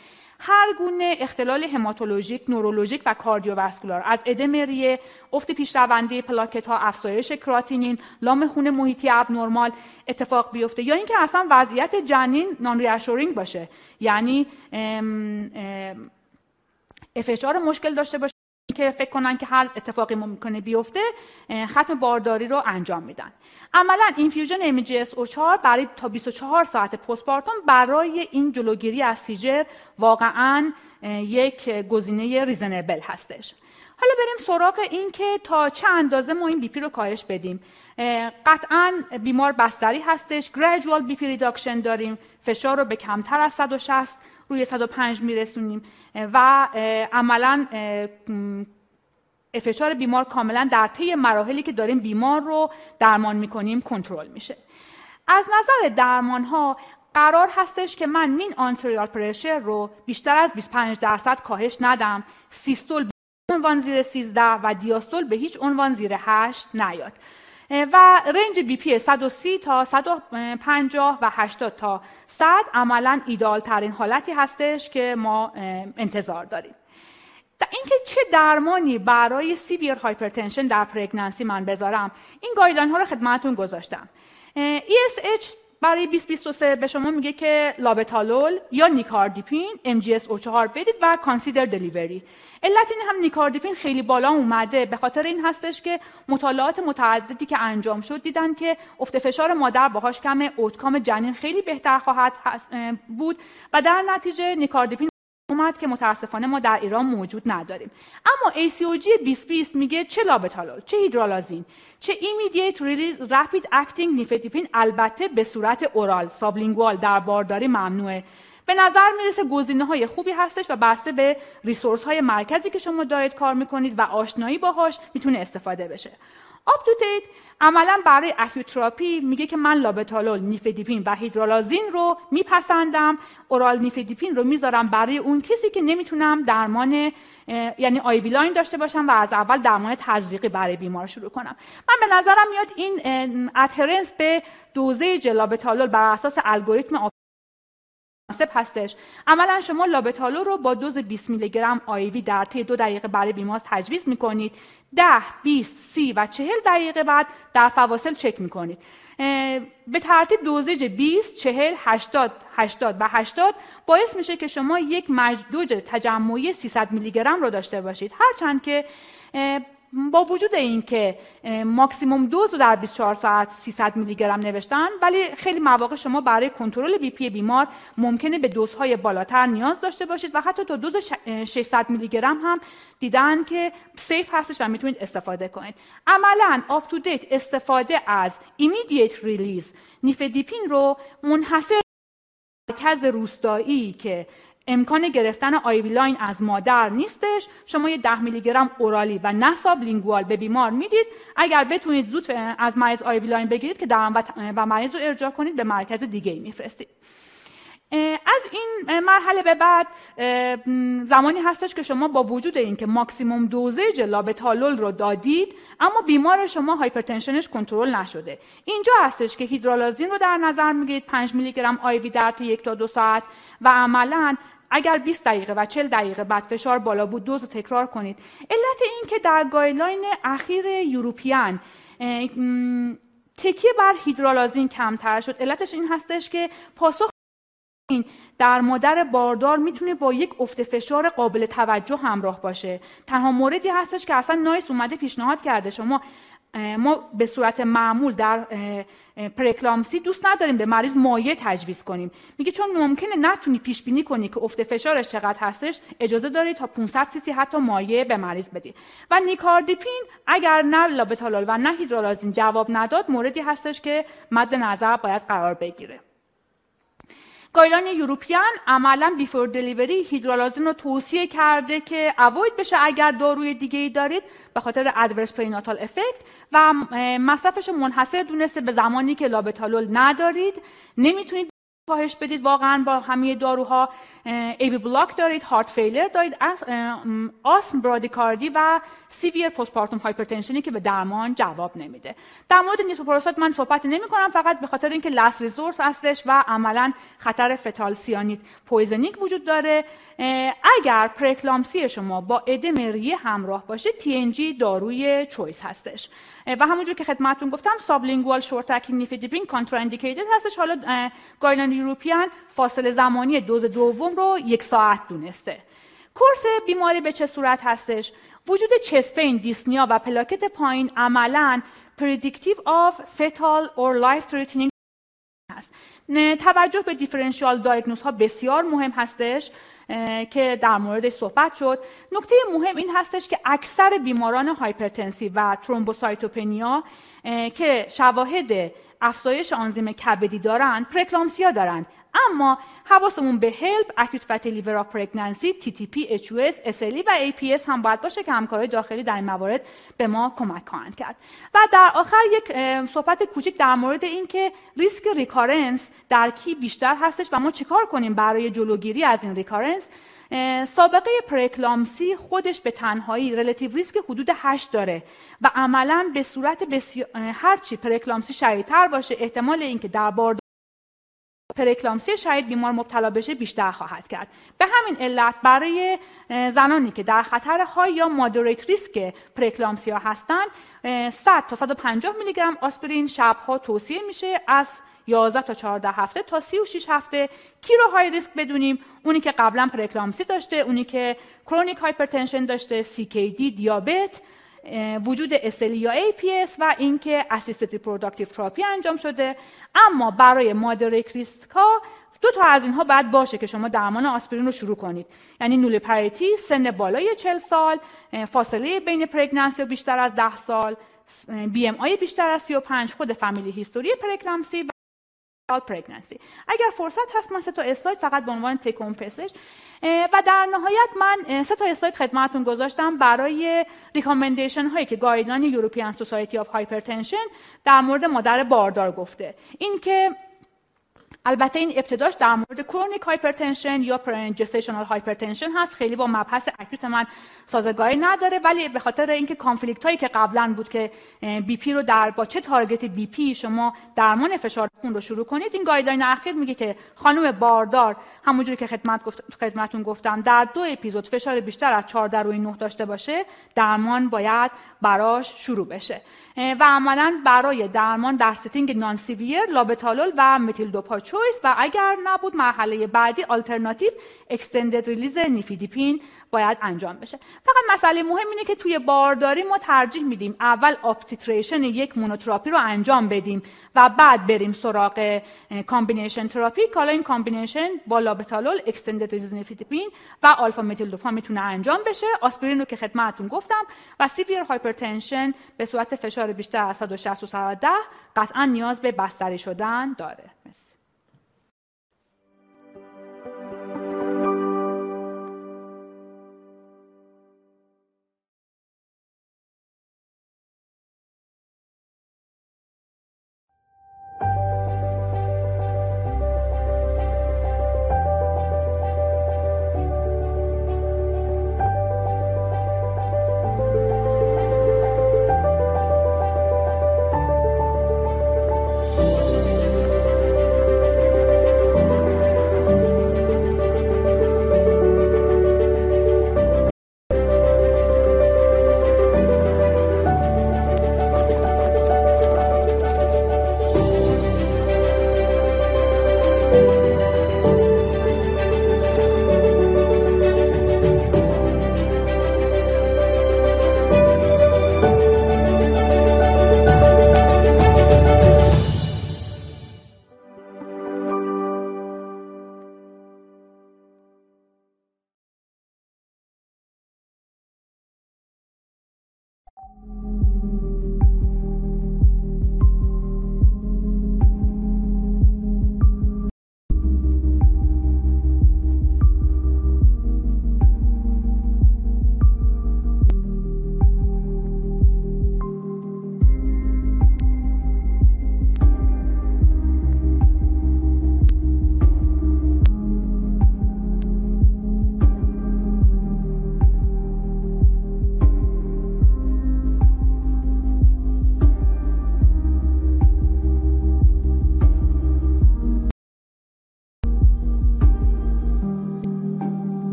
هر گونه اختلال هماتولوژیک، نورولوژیک و cardiovascular. از ادم ریه، افت پیشرونده پلاکت ها، افزایش کراتینین، لام خون محیطی abnormal اتفاق بیفته یا اینکه اصلا وضعیت جنین non-reassuring باشه. یعنی FHR مشکل داشته باشه. که فکر کنن که هر اتفاقی ممکنه بیفته ختم بارداری رو انجام میدن. عملا infusion MgSO4 برای تا 24 ساعت postpartum برای این جلوگیری از seizure واقعا یک گزینه reasonable هستش. حالا بریم سراغ این که تا چه اندازه ما این BP رو کاهش بدیم. قطعا بیمار بستری هستش gradual BP reduction داریم فشار رو به کمتر از 160 روی 105 میرسونیم. و عملا فشار بیمار کاملا در طی مراحلی که داریم بیمار رو درمان می‌کنیم کنترل میشه. از نظر درمان ها قرار هستش که من mean arterial pressure رو بیشتر از 25 درصد کاهش ندم. سیستول به عنوان زیر 13 و دیاستول به هیچ عنوان زیر 8 نیاد. و رنج BP 130 تا 150 و 80 تا. 100 عملا ایده‌آل ترین حالتی هستش که ما انتظار داریم. اینکه چه درمانی برای severe hypertension در pregnancy من بذارم این guideline ها رو خدمتتون گذاشتم. ESH برای 2023 به شما میگه که لابتالول یا نیکاردیپین MgSO4 بدید و consider delivery علت این هم نیکاردیپین خیلی بالا اومده. به خاطر این هستش که مطالعات متعددی که انجام شد دیدن که افت فشار مادر باهاش کم outcome جنین خیلی بهتر خواهد بود و در نتیجه نیکاردیپین اومد که متاسفانه ما در ایران موجود نداریم. اما ACOG 2020 میگه چه لابتالول چه هیدرالازین چه immediate release rapid acting نیفدیپین البته به صورت oral sublingual در بارداری ممنوعه. به نظر می‌رسه گزینه های خوبی هستش و بسته به resource های مرکزی که شما دارید کار می‌کنید و آشنایی باهاش می‌تونه استفاده بشه. UpToDate عملا برای acute therapy میگه که من لابتالول نیفدیپین و هیدرالازین رو میپسندم. oral نیفدیپین رو می‌ذارم برای اون کسی که نمی‌تونم درمان یعنی IV line داشته باشم و از اول درمان تزریقی برای بیمار شروع کنم. من به نظرم میاد این adherence به دوز لابتالول بر اساس الگوریتم مناسب هستش. عملا شما لابتالول رو با دوز 20 میلی گرم IV در طی دو دقیقه برای بیمار تجویز می‌کنید. 10 20 30 و 40 دقیقه بعد در فواصل چک می‌کنید. به ترتیب دوزیج 20 40 80 80 و 80 باعث میشه که شما یک مجدوج تجمعی 300 میلی گرم رو داشته باشید. هرچند که با وجود اینکه ماکسیموم دوز رو در 24 ساعت 300 میلی گرم نوشتن ولی خیلی مواقع شما برای کنترل بی پی بیمار ممکنه به دوزهای بالاتر نیاز داشته باشید و حتی تا دوز 600 میلی گرم هم دیدن که سیف هستش و می‌تونید استفاده کنید. عملا UpToDate استفاده از immediate release نیفدیپین رو منحصر مرکز روستایی که امکان گرفتن IV line از مادر نیستش. شما یه ده میلی گرم orally و نه sublingual به بیمار می‌دید. اگر بتونید زود از مریض IV line بگیرید که درم و مریض رو ارجاع کنید به مرکز دیگه میفرستید. از این مرحله به بعد زمانی هستش که شما با وجود اینکه maximum dosage لابتالول رو دادید اما بیمار شما hypertension ش کنترل نشده. اینجا هستش که هیدرالازین رو در نظر می‌گیرید 5 میلی گرم IV در طی یک تا دو ساعت و عملا اگر 20 دقیقه و 40 دقیقه بعد فشار بالا بود دوز تکرار کنید. علت این که در guideline اخیر European تکیه بر هیدرالازین کمتر شد علتش این هستش که پاسخ در مادر باردار می‌تونه با یک افت فشار قابل توجه همراه باشه. تنها موردی هستش که اصلا نایس اومده پیشنهاد کرده. شما ما به صورت معمول در پرکلامسی دوست نداریم به مریض مایع تجویز کنیم. میگه چون ممکنه نتونی پیش بینی کنی که افت فشارش چقدر هستش اجازه داری تا 500 سی حتی مایع به مریض بدی. و نیکاردیپین اگر نه لابتالول و نه هیدرالازین جواب نداد موردی هستش که مد نظر باید قرار بگیره. گایلان یوروپیان عملا بیفور دلیوری هیدرالازین رو توصیه کرده که اوید بشه اگر داروی دیگه ای دارید به خاطر adverse perinatal effect و مصرفش منحصر دونسته به زمانی که لابتالول ندارید. نمی‌تونید کاهش بدید واقعا با همه داروها. AV block دارید heart failure دارید آسم برادیکاردی و severe postpartum hypertension ی که به درمان جواب نمیده. در مورد نیتروپروساید من صحبت نمی کنم فقط به خاطر اینکه last resort هستش و عملا خطر fetal cyanide poisoning وجود داره. اگر پره‌اکلامپسی شما با ادم ریه همراه باشه TNG داروی choice هستش. و همونجور که خدمتتون گفتم sublingual short acting نیفدیپین contraindicated هستش. حالا guideline European فاصله زمانی دوز دوم رو یک ساعت دونسته. course بیماری به چه صورت هستش؟ وجود chest pain dyspnea و پلاکت پایین عملا predictive of fatal or life threatening هست. توجه به differential diagnosis ها بسیار مهم هستش که در موردش صحبت شد. نکته مهم این هستش که اکثر بیماران hypertensive و thrombocytopenia که شواهد افزایش آنزیم کبدی دارند preeclampsia دارند اما حواسمون به HELLP acute fatty liver of pregnancy TTP HUS و APS هم باید باشه که همکارای داخلی در این موارد به ما کمک خواهند کرد. و در آخر یک صحبت کوچک در مورد اینکه ریسک recurrence در کی بیشتر هستش و ما چیکار کنیم برای جلوگیری از این recurrence سابقه پره‌اکلامپسی خودش به تنهایی relative risk حدود 8 داره و عملا به صورت بسیار هرچی پره‌اکلامپسی شدیدتر باشه احتمال اینکه در بار پره‌اکلامپسی شاید بیمار مبتلا بشه بیشتر خواهد کرد. به همین علت برای زنانی که در خطر high یا moderate risk preeclampsia هستند 100 تا 150 میلی گرم آسپرین شبها توصیه میشه از 11 تا 14 هفته تا 36 هفته کی رو high risk بدونیم. اونی که قبلا پره‌اکلامپسی داشته اونی که chronic hypertension داشته دی دیابت وجود SLE یا APS و اینکه assisted reproductive therapy انجام شده. اما برای moderate risk ا دو تا از اینها باید باشه که شما درمان آسپرین رو شروع کنید. یعنی nulliparity سن بالای 40 سال فاصله بین pregnancy بیشتر از 10 سال BMI بیشتر از 35 خود family history pregnancy pregnancy اگر فرصت هست من سه تا اسلاید فقط به عنوان take home message و در نهایت من سه تا اسلاید خدمتتون گذاشتم برای recommendation هایی که guideline European Society of Hypertension در مورد مادر باردار گفته. این که البته این ابتداش در مورد chronic hypertension یا gestational hypertension هست. خیلی با مبحث acute من سازگاری نداره ولی به خاطر اینکه conflict هایی که قبلا بود که BP رو در با چه target BP شما درمان فشار خون رو شروع کنید این guideline اخیر میگه که خانم باردار همونجوری که خدمت گفت خدمتتون گفتم در دو اپیزود فشار بیشتر از 14 روی 9 داشته باشه درمان باید براش شروع بشه. و عملا برای درمان در setting non-severe لابتالول و متیل دوپا choice و اگر نبود مرحله بعدی آلترناتیو extended release نیفدیپین باید انجام بشه. فقط مسئله مهم اینه که توی بارداری ما ترجیح میدیم اول up titration یک monotherapy رو انجام بدیم و بعد بریم سراغ combination therapy که این combination با لابتالول extended نیفدیپین و آلفا متیل دوپا می‌تونه انجام بشه. آسپرین رو که خدمتتون گفتم و severe hypertension به صورت فشار بیشتر از 160 و 110 قطعا نیاز به بستری شدن داره.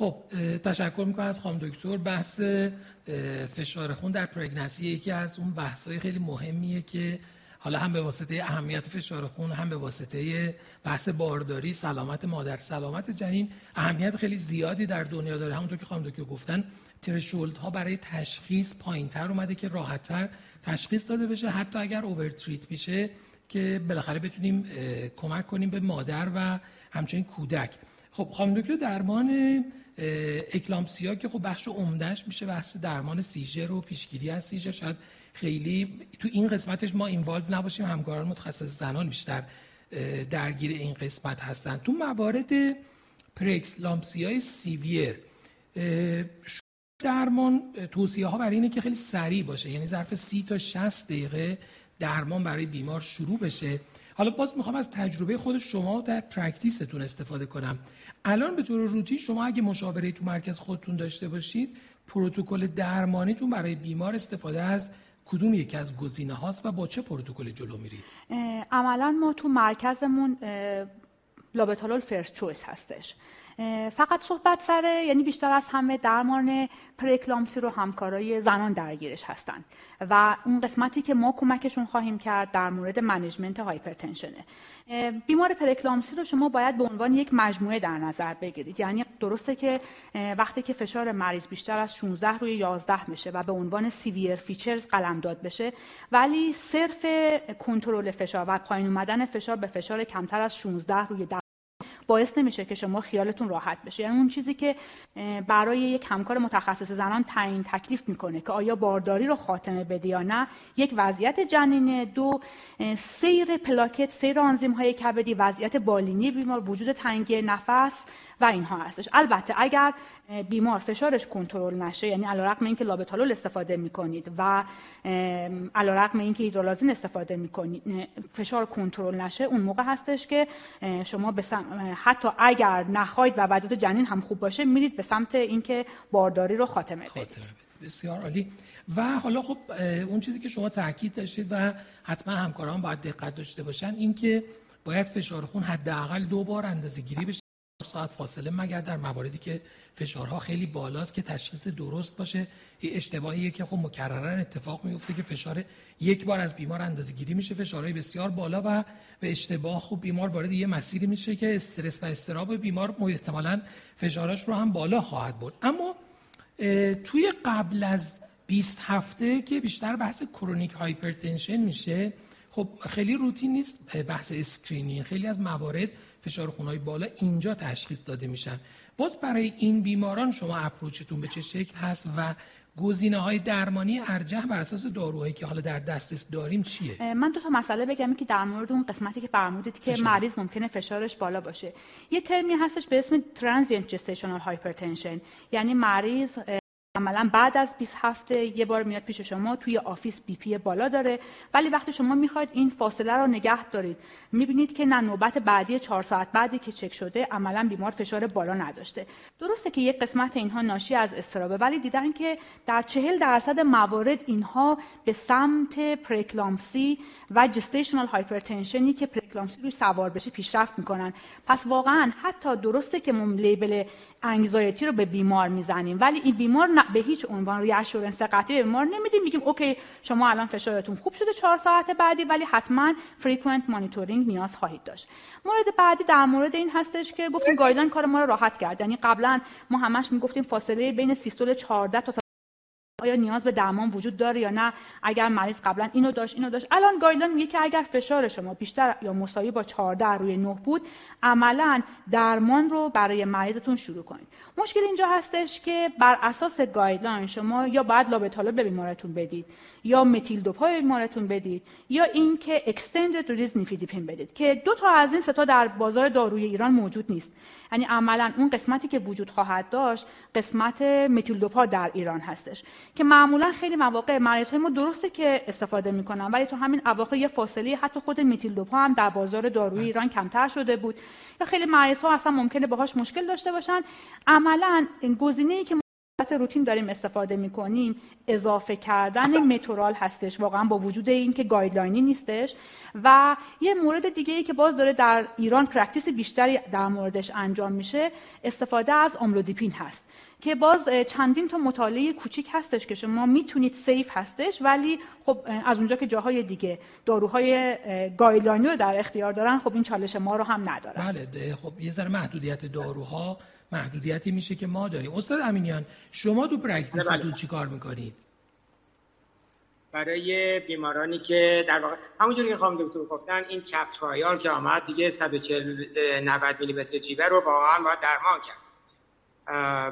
خب تشکر می‌کنم از خانم دکتر. بحث فشار خون در پرگنسی یکی از اون بحث‌های خیلی مهمیه که حالا هم به واسطه اهمیت فشار خون هم به واسطه بحث بارداری سلامت مادر سلامت جنین اهمیت خیلی زیادی در دنیا داره. همونطور که خانم دکتر گفتن ترشولد ها برای تشخیص پایینتر اومده که راحتتر تشخیص داده بشه. حتی اگر اوورتریت میشه که بالاخره بتونیم کمک کنیم به مادر و همچنین کودک. خب خانم دکتر درمان اکلامسیا که خب بخش عمدهش میشه بحث درمان سیژر و پیشگیری از سیژر. شاید خیلی تو این قسمتش ما اینوالو نباشیم همکاران متخصص زنان بیشتر درگیر این قسمت هستن. تو موارد پرکسلامسی های سیویر درمان توصیه ها برای اینه که خیلی سریع باشه. یعنی ظرف سی تا 60 دقیقه درمان برای بیمار شروع بشه. حالا باز می‌خوام از تجربه خود شما در practice تون استفاده کنم. الان به طور روتین شما اگه مشاوره تو مرکز خودتون داشته باشید پروتکل درمانیتون برای بیمار استفاده از کدوم یکی از گزینه هاست و با چه پروتکل جلو میرید؟
عملا ما تو مرکزمون لابتالول first choice هستش. فقط صحبت سر یعنی بیشتر از همه درمان پره‌اکلامپسی رو همکارای زنان درگیرش هستند و اون قسمتی که ما کمکشون خواهیم کرد در مورد management hypertension ه بیمار پره‌اکلامپسی رو شما باید به عنوان یک مجموعه در نظر بگیرید. یعنی درسته که وقتی که فشار مریض بیشتر از 16 روی 11 میشه و به عنوان severe features قلمداد بشه ولی صرف کنترل فشار و پایین اومدن فشار به فشار کمتر از 16 روی باعث نمیشه که شما خیالتون راحت بشه. یعنی اون چیزی که برای یک همکار متخصص زنان تعیین تکلیف می‌کنه که آیا بارداری رو خاتمه بده یا نه. یک وضعیت جنینه. دو سیر پلاکت سیر آنزیم های کبدی وضعیت بالینی بیمار وجود تنگی نفس و اینها هستش. البته اگر بیمار فشارش کنترل نشه یعنی علیرغم اینکه لابتالول استفاده می‌کنید و علیرغم اینکه هیدرولازین استفاده می‌کنید فشار کنترل نشه اون موقع هستش که شما به حتی اگر نخواهید و وضعیت جنین هم خوب باشه میرید به سمت اینکه بارداری رو خاتمه بدید.
بسیار عالی. و حالا خب اون چیزی که شما تاکید داشتید و حتما همکاران باید دقت داشته باشن اینکه باید فشار خون حداقل دو بار اندازه گیری بشه ساعت فاصله مگر در مواردی که فشارها خیلی بالاست که تشخیص درست باشه. یه اشتباهیه که خب مکررا اتفاق میفته که فشار یک بار از بیمار اندازه گیری میشه فشارهای بسیار بالا و به اشتباه خوب بیمار وارد یه مسیری میشه که استرس و اضطراب بیمار احتمالا فشارش رو هم بالا خواهد بود اما توی قبل از 20 هفته که بیشتر بحث chronic hypertension میشه خب خیلی روتین نیست بحث screening. خیلی از موارد فشار خونهای بالا اینجا تشخیص داده میشن. باز برای این بیماران شما approach تون به چه شکل هست و گزینه های درمانی ارجح بر اساس داروهایی که حالا در دسترس داریم چیه؟
من دو تا مسئله بگم که در مورد اون قسمتی که فرمودید که مریض ممکنه فشارش بالا باشه. یه ترمی هستش به اسم transient gestational hypertension یعنی مریض عملا بعد از 20 هفته یه بار میاد پیش شما توی office BP بالا داره. ولی وقتی شما می‌خواید این فاصله رو نگه دارید می‌بینید که نه نوبت بعدی چهار ساعت بعدی که چک شده عملا بیمار فشار بالا نداشته. درسته که یک قسمت اینها ناشی از اضطرابه ولی دیدن که در چهل درصد موارد اینها به سمت پره‌اکلامپسی و gestational hypertension ی که پره‌اکلامپسی روی سوار بشه پیشرفت می‌کنن. پس واقعا حتی درسته که label anxiety رو به بیمار می‌زنیم. ولی این بیمار به هیچ عنوان reassurance قطعی به بیمار نمیدیم. میگیم OK شما الان فشارتون خوب شده چهار ساعت بعدی ولی حتما frequent monitoring نیاز خواهید داشت. مورد بعدی در مورد این هستش که گفتیم guideline کار ما رو راحت کرد. یعنی قبلا ما همش می‌گفتیم فاصله بین سیستول 14 تا آیا نیاز به درمان وجود داره یا نه؟ اگر مریض قبلا اینو داشت اینو داشت. الان guideline میگه که اگر فشار شما بیشتر یا مساوی با 14 روی 9 بود عملا درمان رو برای مریضتون شروع کنید. مشکل اینجا هستش که بر اساس guideline شما یا باید لابتالول به بیمارتون بدید یا متیل دوپا به بیمارتون بدید یا اینکه extended release نیفدیپین بدید که دو تا از این ستا در بازار داروی ایران موجود نیست. یعنی عملا اون قسمتی که وجود خواهد داشت قسمت متیل دوپا در ایران هستش که معمولا خیلی مواقع مریض ما درسته که استفاده می‌کنن ولی تو همین اواخر یه فاصله حتی خود متیل دوپا هم در بازار داروی ایران کمتر شده بود. یا خیلی مریض ها اصلا ممکنه باهاش مشکل داشته باشن. عملا گزینه ای که روتین داریم استفاده می‌کنیم. اضافه کردن متورال هستش. واقعا با وجود اینکه گایدلاینی نیستش. و یه مورد دیگه ای که باز داره در ایران practice بیشتری در موردش انجام میشه استفاده از آملودیپین هست. که باز چندین تا مطالعه کوچیک هستش که شما می‌تونید safe هستش ولی خب از اونجا که جاهای دیگه داروهای guideline ی رو در اختیار دارن خب این چالش ما رو هم ندارن.
بله خب یه ذره محدودیت داروها محدودیتی میشه که ما داریم. استاد امینیان شما تو practice تون بله. چی کار می‌کنید؟
برای بیمارانی که در واقع همونجوری که خانم دکتر گفتن این CHAP trial که آمد دیگه 140 90 میلی متر جیوه رو واقعا باید درمان کرد.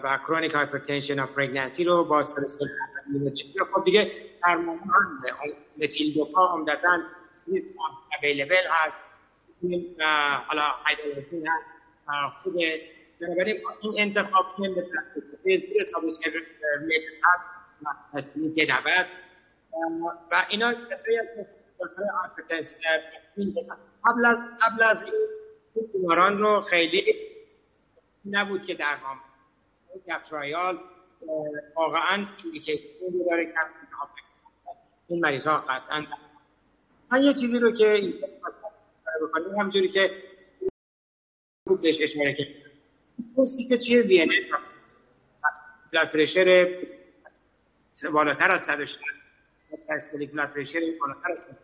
و chronic hypertension of pregnancy رو با 140 90 میلی خب دیگه درمان متیل دوپا عمدتا available هست. حالا هیدرالازین هست. خوب بنابراین این انتخاب که به زیر 140 متر هست که 90 و اینا کسایی از قبل از قبل از این بیماران رو خیلی نبود که درمان گپ ترایال واقعا ایندیکیشن داره که این مریض ها قطعا من یه چیزی رو که همجوری که بهش اشاره کرد کسی که توی وینه بلاد پرشر بالاتر از 160 اسکلیک بلاد پرشر بالاتر از 160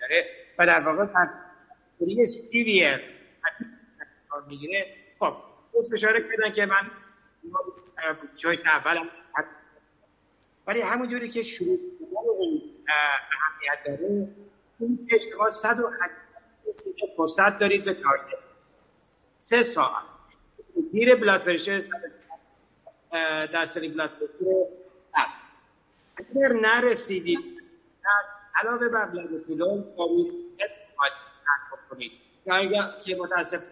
داره و در واقع تنفری سیویر می‌گیره. خب بس اشاره کردن که من چویس اولم. ولی همونجوری که شروع اهمیت داره این شما 180 فرصت دارید به تارگت. سه ساعت زیر بلاد پرشر در سری بلاد پرشر اگر نرسیدید علاوه بر بلاد باید کنید یا اگر که متاسف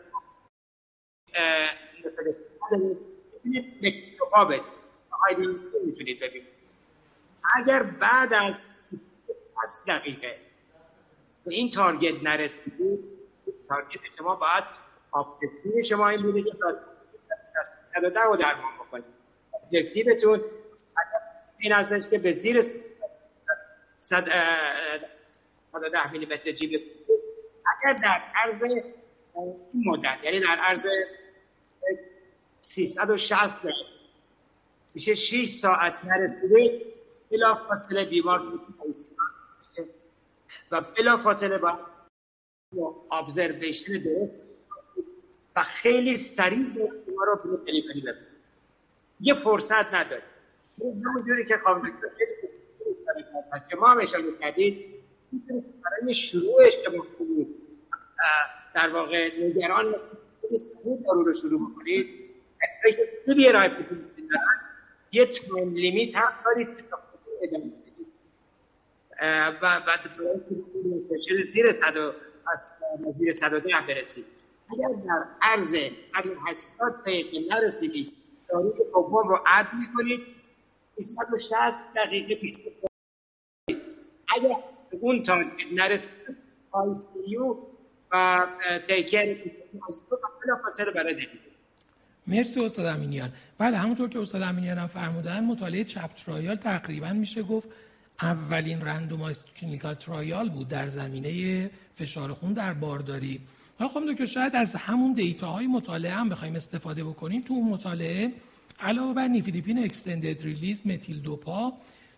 می‌تونید ببینید. اگر بعد از 20 دقیقه به این target نرسیدید target شما باید objective شما این بوده که 110 رو درمان بکنید objective تون این هستش که به زیر 110 میلیمتر جیوه اگر در عرض این مدت یعنی در عرض 360 دقیقه میشه 6 ساعت نرسیده بلا فاصله بیمار و بلا فاصله با ابزرویشن درست خیلی سریع بیمار رو برو دلیوری ببینید یه فرصت نداره. همونجوری که قابل که ما هم اشاره کردید برای شروع شما در واقع نگران دارو رو شروع بکنید اگه خیلی رای یه تایم لیمیت هم دارید که ادامه و بعد زیر صد از زیر 110 برسید اگر در عرض 180 دقیقه نرسیدید داروی دوم رو عد می‌کنید 160 دقیقه پیش اگر اون تا نرسید آیسیو و تیکر فاصله برای دهید
مرسی استاد امینیان. بله همونطور که استاد امینیان هم فرمودن مطالعه چپ ترایال تقریبا میشه گفت. اولین رندومایز کلینیکال ترایال بود در زمینه فشار خون در بارداری. حالا خب که شاید از همون دیتاهای مطالعه هم بخوایم استفاده بکنیم. تو اون مطالعه علاوه بر نیفیدیپین اکستندد ریلیز متیل دوپا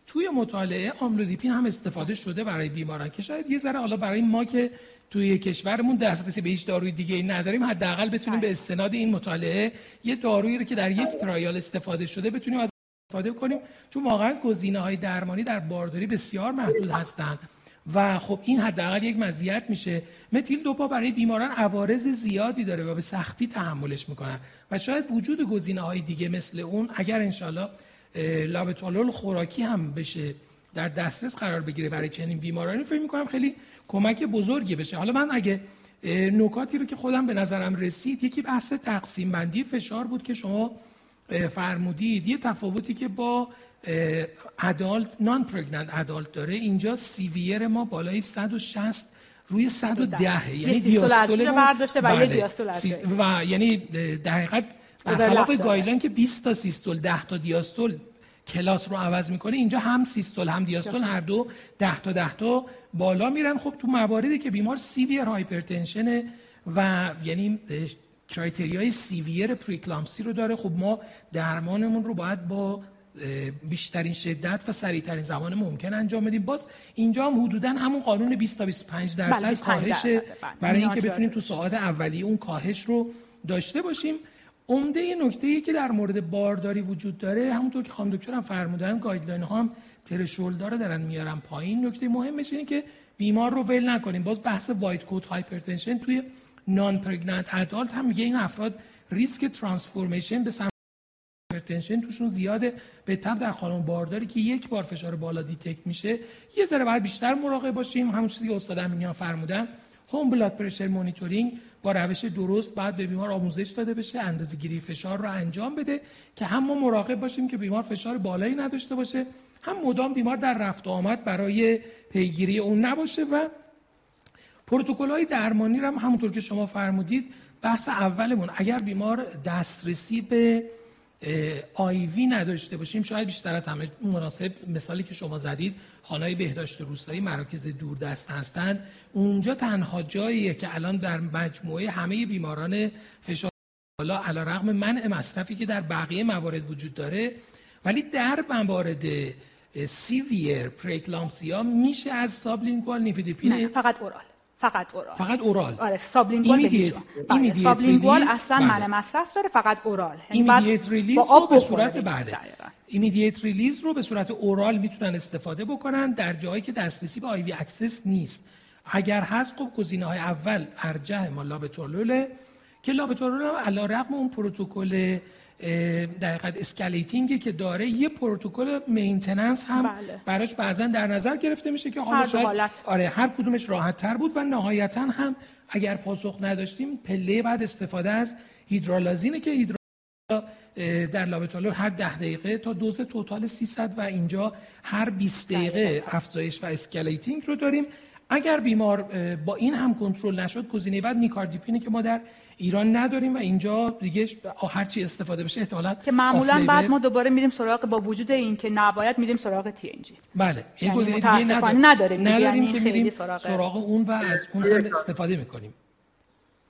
توی مطالعه آملودیپین هم استفاده شده برای بیماران که شاید یه ذره حالا برای ما که توی کشورمون دسترسی به هیچ داروی دیگه ای نداریم حداقل بتونیم به استناد این مطالعه یه دارویی رو که در یک ترایال استفاده شده بتونیم از استفاده کنیم چون واقعا گزینه های درمانی در بارداری بسیار محدود هستند. و خب این حداقل یک مزیت میشه. متیل دوپا برای بیماران عوارض زیادی داره و به سختی تحملش می‌کنن. و شاید وجود گزینه های دیگه مثل اون اگر انشالله لابتالول خوراکی هم بشه در دسترس قرار بگیره برای چنین بیمارانی فکر می‌کنم خیلی کمک بزرگی بشه. حالا من اگه نکاتی رو که خودم به نظرم رسید یکی بحث تقسیم بندی فشار بود که شما فرمودید یه تفاوتی که با ادالت نان پرگننت ادالت داره. اینجا سیویر ما بالای 160 روی 110 یعنی دیاستول
برداشته و یه
بله.
دیاستول
و یعنی در حقیقت برخلاف guideline که 20 تا سیستول 10 تا دیاستول کلاس رو عوض می‌کنه اینجا هم سیستول هم دیاستول هر دو 10 تا 10 تا بالا میرن. خب تو مواردی که بیمار severe hypertension و یعنی criteria ی severe preeclampsia رو داره. خب ما درمانمون رو باید با بیشترین شدت و سریعترین زمان ممکن انجام بدیم. باز اینجا هم حدودا همون قانون 20 تا 25 درصد کاهش
بله.
برای اینکه بتونیم تو ساعات اولیه اون کاهش رو داشته باشیم. عمده نکته ای که در مورد بارداری وجود داره همونطور که خانم دکتر هم فرمودن guideline ها هم threshold ا رو دارن میارن پایین. نکته مهمش اینه که بیمار رو ول نکنیم. باز بحث white coat hypertension توی non-pregnant adult هم میگه این افراد ریسک transformation به سمت hypertension توشون زیاده. به تبع در خانم بارداری که یک بار فشار بالا detect میشه. یه ذره باید بیشتر مراقب باشیم. همون چیزی که استاد امینیان فرمودن. هوم بلاد پرشر مونیتورینگ با روش درست بعد به بیمار آموزش داده بشه اندازه گیری فشار رو انجام بده که هم ما مراقب باشیم که بیمار فشار بالایی نداشته باشه هم مدام بیمار در رفت و آمد برای پیگیری اون نباشه و پروتکل های درمانی رو هم همونطور که شما فرمودید بحث اولمون. اگر بیمار دسترسی به IV نداشته باشیم شاید بیشتر از همه مناسب مثالی که شما زدید خانه بهداشت روستایی مراکز دوردست هستند اونجا تنها جاییه که الان در مجموعه همه بیماران فشار بالا علی‌رغم منع مصرفی که در بقیه موارد وجود داره. ولی در موارد severe preeclampsia میشه از sublingual nifedipine.
فقط oral. فقط oral
فقط oral
آره sublingual به بله. sublingual اصلا بله. منع مصرف داره فقط oral
immediate release رو به صورت بعد immediate release رو به صورت oral می‌تونن استفاده بکنن در جایی که دسترسی به IV access نیست. اگر هست خب گزینه های اول ارجح ما labetalol ه که labetalol هم علی‌رغم اون پروتکل در escalating ی که داره یه پروتکل maintenance هم بله. براش بعضا در نظر گرفته میشه که حالا شاید آره هر کدومش راحت تر بود و نهایتا هم اگر پاسخ نداشتیم پله بعد استفاده از hydralazine ه که هیدرال در labetalol هر ده دقیقه تا دوز total 300 و اینجا هر 20 دقیقه. افزایش و escalating رو داریم. اگر بیمار با این هم کنترل نشد گزینه بعد nicardipine ه که ما در ایران نداریم و اینجا دیگه هر چی استفاده بشه احتمالاً
که معمولا بعد ما دوباره میریم سراغ با وجود این که نباید میریم سراغ TNG.
بله
این یعنی گزینه دیگه نداریم.
نداریم, نداریم یعنی که میریم سراغ... سراغ اون و از اون هم استفاده می‌کنیم.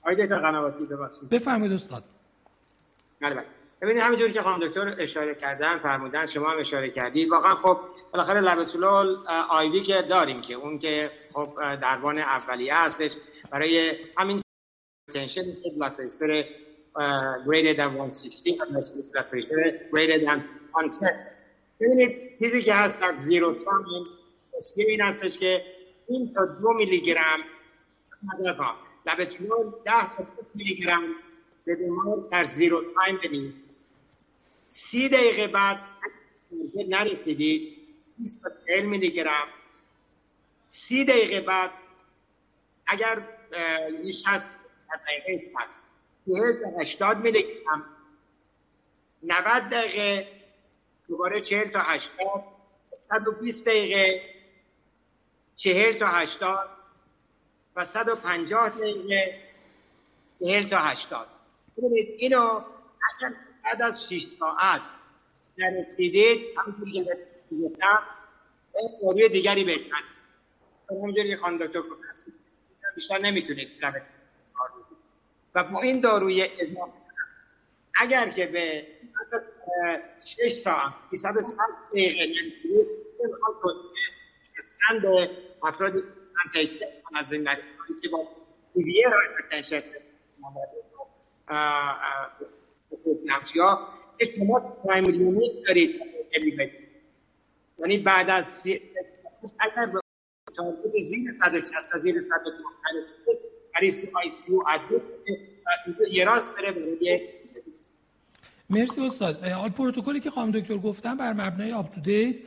آیده تا قنواتی ببخشید.
بفرمایید استاد.
بله بله. ببینید همینجوری که خانم دکتر اشاره کردن فرمودن شما هم اشاره کردید. واقعا خب بالاخره لبتولول آیوی که داریم که اون که خب درمان اولیه هستش. برای همین تنشن blood pressure uh, greater than 160 و blood pressure greater than 110 ببینید چیزی که هست در زیرو تایم اسکیه این هستش که این تا دو میلی گرم نظر کن لبتولول ده تا دو میلی گرم به بیمار در زیرو تایم بدید سی دقیقه بعد نرسیدید 20 تا 40 میلی گرم سی دقیقه بعد اگر یه هست دقیقه هست 80 میلی گرم 90 دقیقه دوباره 40 تا 80 120 دقیقه 40 تا 80 و 150 دقیقه 40 تا 80 ببینید اینو اگر بعد از 6 ساعت نرسیدید همونطور که گفتم داروی دیگری بکنید همونجوری که خانم دکتر بیشتر نمی‌تونید. و با این داروی اضافه اگر که به از 6 ساعت 360 دقیقه می‌خواد توسعه افراد از این که با دیویر هایپرتنشن نقشیا ارتباط پرایمری دارید یعنی بعد از اگر به تارگت زیر 160 زیر 160 برای آی سی او یه راست بره برای
مرسی استاد. آل پروتکلی که خانم دکتر گفتن بر مبنای UpToDate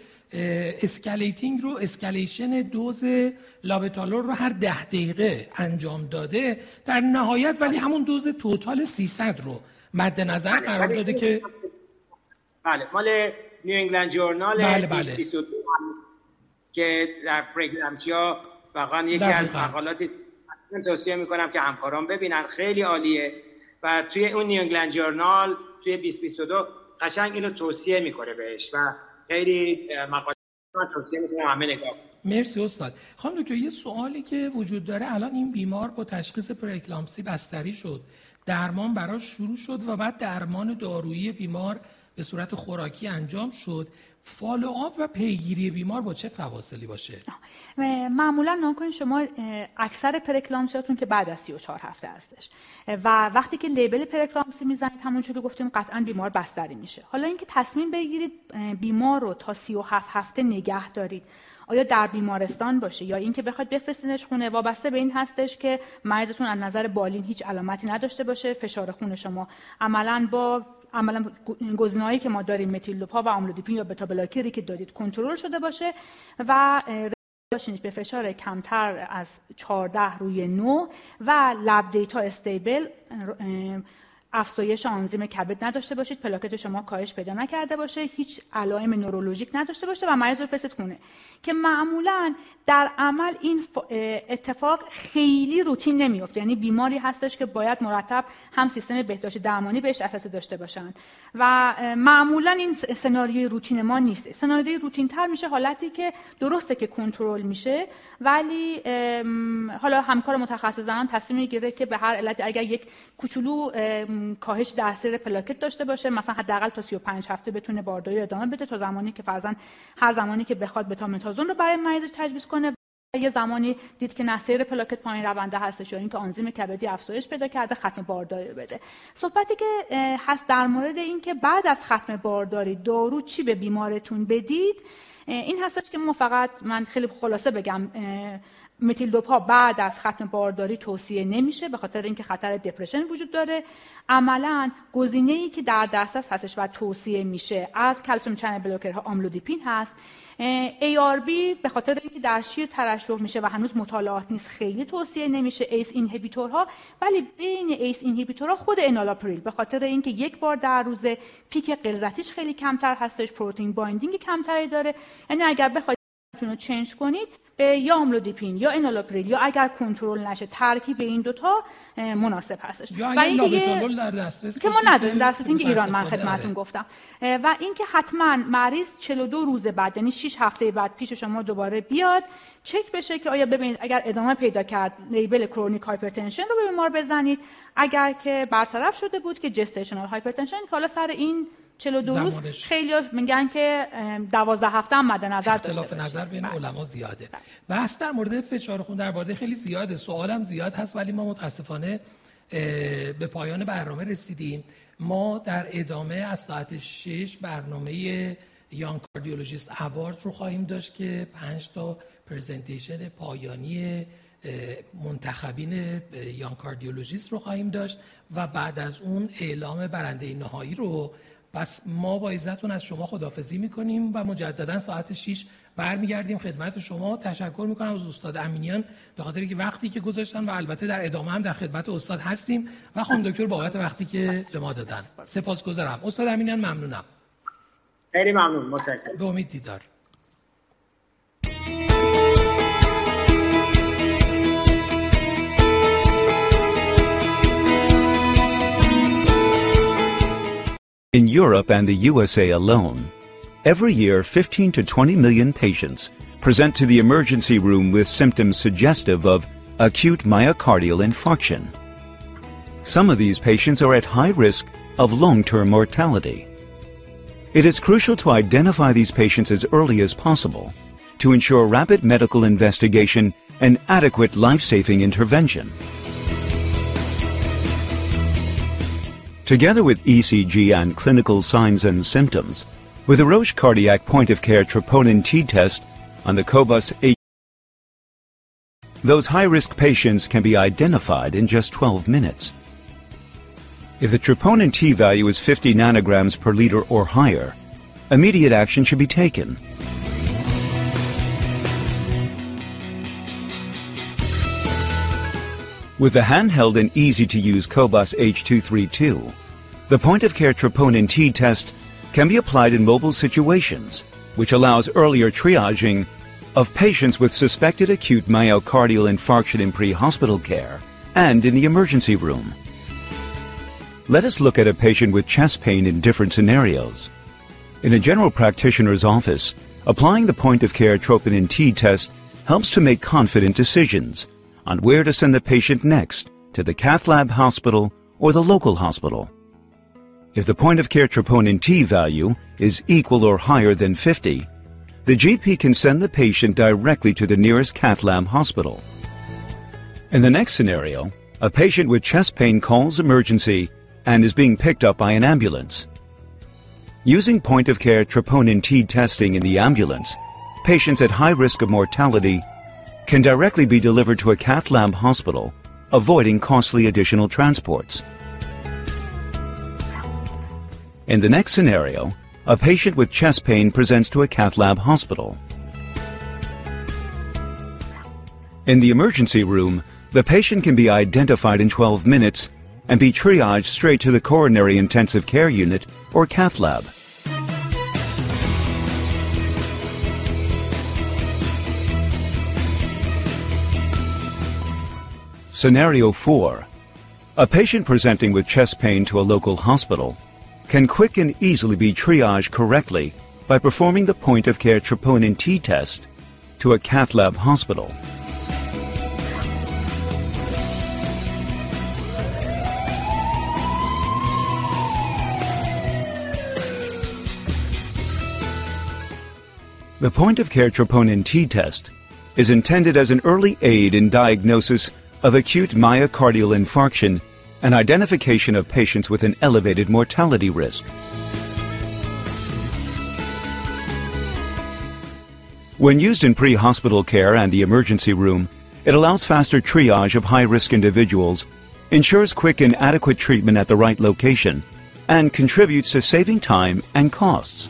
escalating رو escalation dose labetalol رو هر ده دقیقه انجام داده. در نهایت ولی همون دوز total 300 رو مد نظر بله، قرار داده که
بله مال New England Journal بله بله. که در preeclampsia واقعا یکی از مقالات من توصیه می‌کنم که همکاران ببینن. خیلی عالیه. و توی اون نیو انگلند جورنال توی 2022 قشنگ اینو توصیه می‌کنه بهش و خیلی مقاله من توصیه می‌کنم همه نگاه
مرسی استاد. خانم دکتر یه سوالی که وجود داره الان این بیمار با تشخیص پرکلامسی بستری شد. درمان براش شروع شد و بعد درمان دارویی بیمار به صورت خوراکی انجام شد. فالو و پیگیری بیمار با چه فواصلی باشه؟
معمولا نکنید شما اکثر پرکلامسیاتون که بعد از 34 هفته هستش. و وقتی که لیبل پرکلامسی می‌زنید همون که گفتیم قطعا بیمار بستری میشه. حالا اینکه تصمیم بگیرید بیمار رو تا 37 هفته نگه دارید آیا در بیمارستان باشه یا اینکه بخواید بفرستینش خونه وابسته به این هستش که مریضتون از نظر بالین هیچ علامتی نداشته باشه فشار خون شما عملا با عملا گزینه‌ای که ما داریم متیلوپا و آملودیپین یا بتا بلاکری که دارید کنترل شده باشه و داشتینش به فشار کمتر از 14 روی 9 و لب دیتا استیبل افزایش آنزیم کبد نداشته باشید پلاکت شما کاهش پیدا نکرده باشه هیچ علائم نورولوژیک نداشته باشه و مریض رو فرست کنه که معمولا در عمل این اتفاق خیلی روتین نمیفته یعنی بیماری هستش که باید مرتب هم سیستم بهداشت درمانی بهش اساسی داشته باشند. و معمولا این سناریوی روتین ما نیست. سناریوی روتین تر میشه حالتی که درسته که کنترل میشه ولی حالا همکار متخصص تصمیم می‌گیره که به هر علت اگر یک کوچولو کاهش سیر پلاکت داشته باشه. مثلا حداقل تا 35 هفته بتونه بارداری ادامه بده تا زمانی که فرزن هر زمانی که بخواد بتامتازون رو برای مریضش تجویز کنه. یه زمانی دید که نسیر پلاکت پایین رونده هستش یا اینکه آنزیم کبدی افزایش پیدا کرده ختم بارداری بده. صحبتی که هست در مورد اینکه بعد از ختم بارداری دارو چی به بیمارتون بدید این هستش که ما فقط من خیلی خلاصه بگم methyldopa بعد از ختم بارداری توصیه نمیشه به خاطر اینکه خطر depression وجود داره. عملا گزینه ای که در دسترس هستش و توصیه میشه از calcium channel blocker ها amlodipine هست. ARB به خاطر اینکه در شیر ترشح میشه و هنوز مطالعات نیست خیلی توصیه نمیشه ACE inhibitor ها ولی بین ACE inhibitor ها خود enalapril به خاطر اینکه یک بار در روزه peak غلظتیش خیلی کمتر هستش protein binding کمتری داره. یعنی اگر بخواید رو change کنید یا amlodipine یا enalapril یا اگر کنترل نشه ترکیب این دوتا مناسب هستش.
یا و اینکه در دسترس
که ما نداریم در setting ایران من خدمتتون آره. گفتم. و اینکه حتما مریض 42 روز بعد یعنی 6 هفته بعد پیش شما دوباره بیاد چک بشه که آیا ببینید اگر ادامه پیدا کرد label chronic hypertension رو به بیمار بزنید. اگر که برطرف شده بود که gestational hypertension که حالا سر این 42 روز خیلی میگن که 12 هفته هم مد نظر
اختلاف نظر بین بله. علما زیاده. بحث در مورد فشار خون در باده خیلی زیاده. سوالم زیاد هست ولی ما متاسفانه به پایان برنامه رسیدیم. ما در ادامه از ساعت 6 برنامه یان کاردیولوژیست اوارد رو خواهیم داشت که 5 تا پرزنتیشن پایانی منتخبین یان کاردیولوژیست رو خواهیم داشت و بعد از اون اعلام برنده نهایی رو پس ما با عزتون از شما خدافزی می‌کنیم و مجددا ساعت 6 برمیگردیم خدمت شما. تشکر می‌کنم از استاد امینیان به خاطر که وقتی که گذاشتن و البته در ادامه هم در خدمت استاد هستیم و خانم دکتر بابت وقتی که به ما دادن. سپاسگزارم. استاد امینیان ممنونم.
خیلی ممنون. متشکرم.
به امید دیدار.
In Europe and the USA alone, every year 15 to 20 million patients present to the emergency room with symptoms suggestive of acute myocardial infarction. Some of these patients are at high risk of long-term mortality. It is crucial to identify these patients as early as possible to ensure rapid medical investigation and adequate life-saving intervention. Together with ECG and clinical signs and symptoms, with a Roche cardiac point-of-care troponin T test on the Cobus H, those high-risk patients can be identified in just 12 minutes. If the troponin T value is 50 nanograms per liter or higher, immediate action should be taken. With the handheld and easy-to-use Cobus H232, the point-of-care troponin T test can be applied in mobile situations, which allows earlier triaging of patients with suspected acute myocardial infarction in pre-hospital care and in the emergency room. Let us look at a patient with chest pain in different scenarios. In a general practitioner's office, applying the point-of-care troponin T test helps to make confident decisions on where to send the patient next to the cath lab hospital or the local hospital. If the point of care troponin T value is equal or higher than 50, the GP can send the patient directly to the nearest cath lab hospital. In the next scenario, a patient with chest pain calls emergency and is being picked up by an ambulance. Using point of care troponin T testing in the ambulance, patients at high risk of mortality can directly be delivered to a cath lab hospital, avoiding costly additional transports. In the next scenario, a patient with chest pain presents to a cath lab hospital. In the emergency room, the patient can be identified in 12 minutes and be triaged straight to the coronary intensive care unit or cath lab. Scenario 4. A patient presenting with chest pain to a local hospital can quick and easily be triaged correctly by performing the point of care troponin T test to a cath lab hospital. The point of care troponin T test is intended as an early aid in diagnosis of acute myocardial infarction and identification of patients with an elevated mortality risk. When used in pre-hospital care and the emergency room, it allows faster triage of high-risk individuals, ensures quick and adequate treatment at the right location, and contributes to saving time and costs.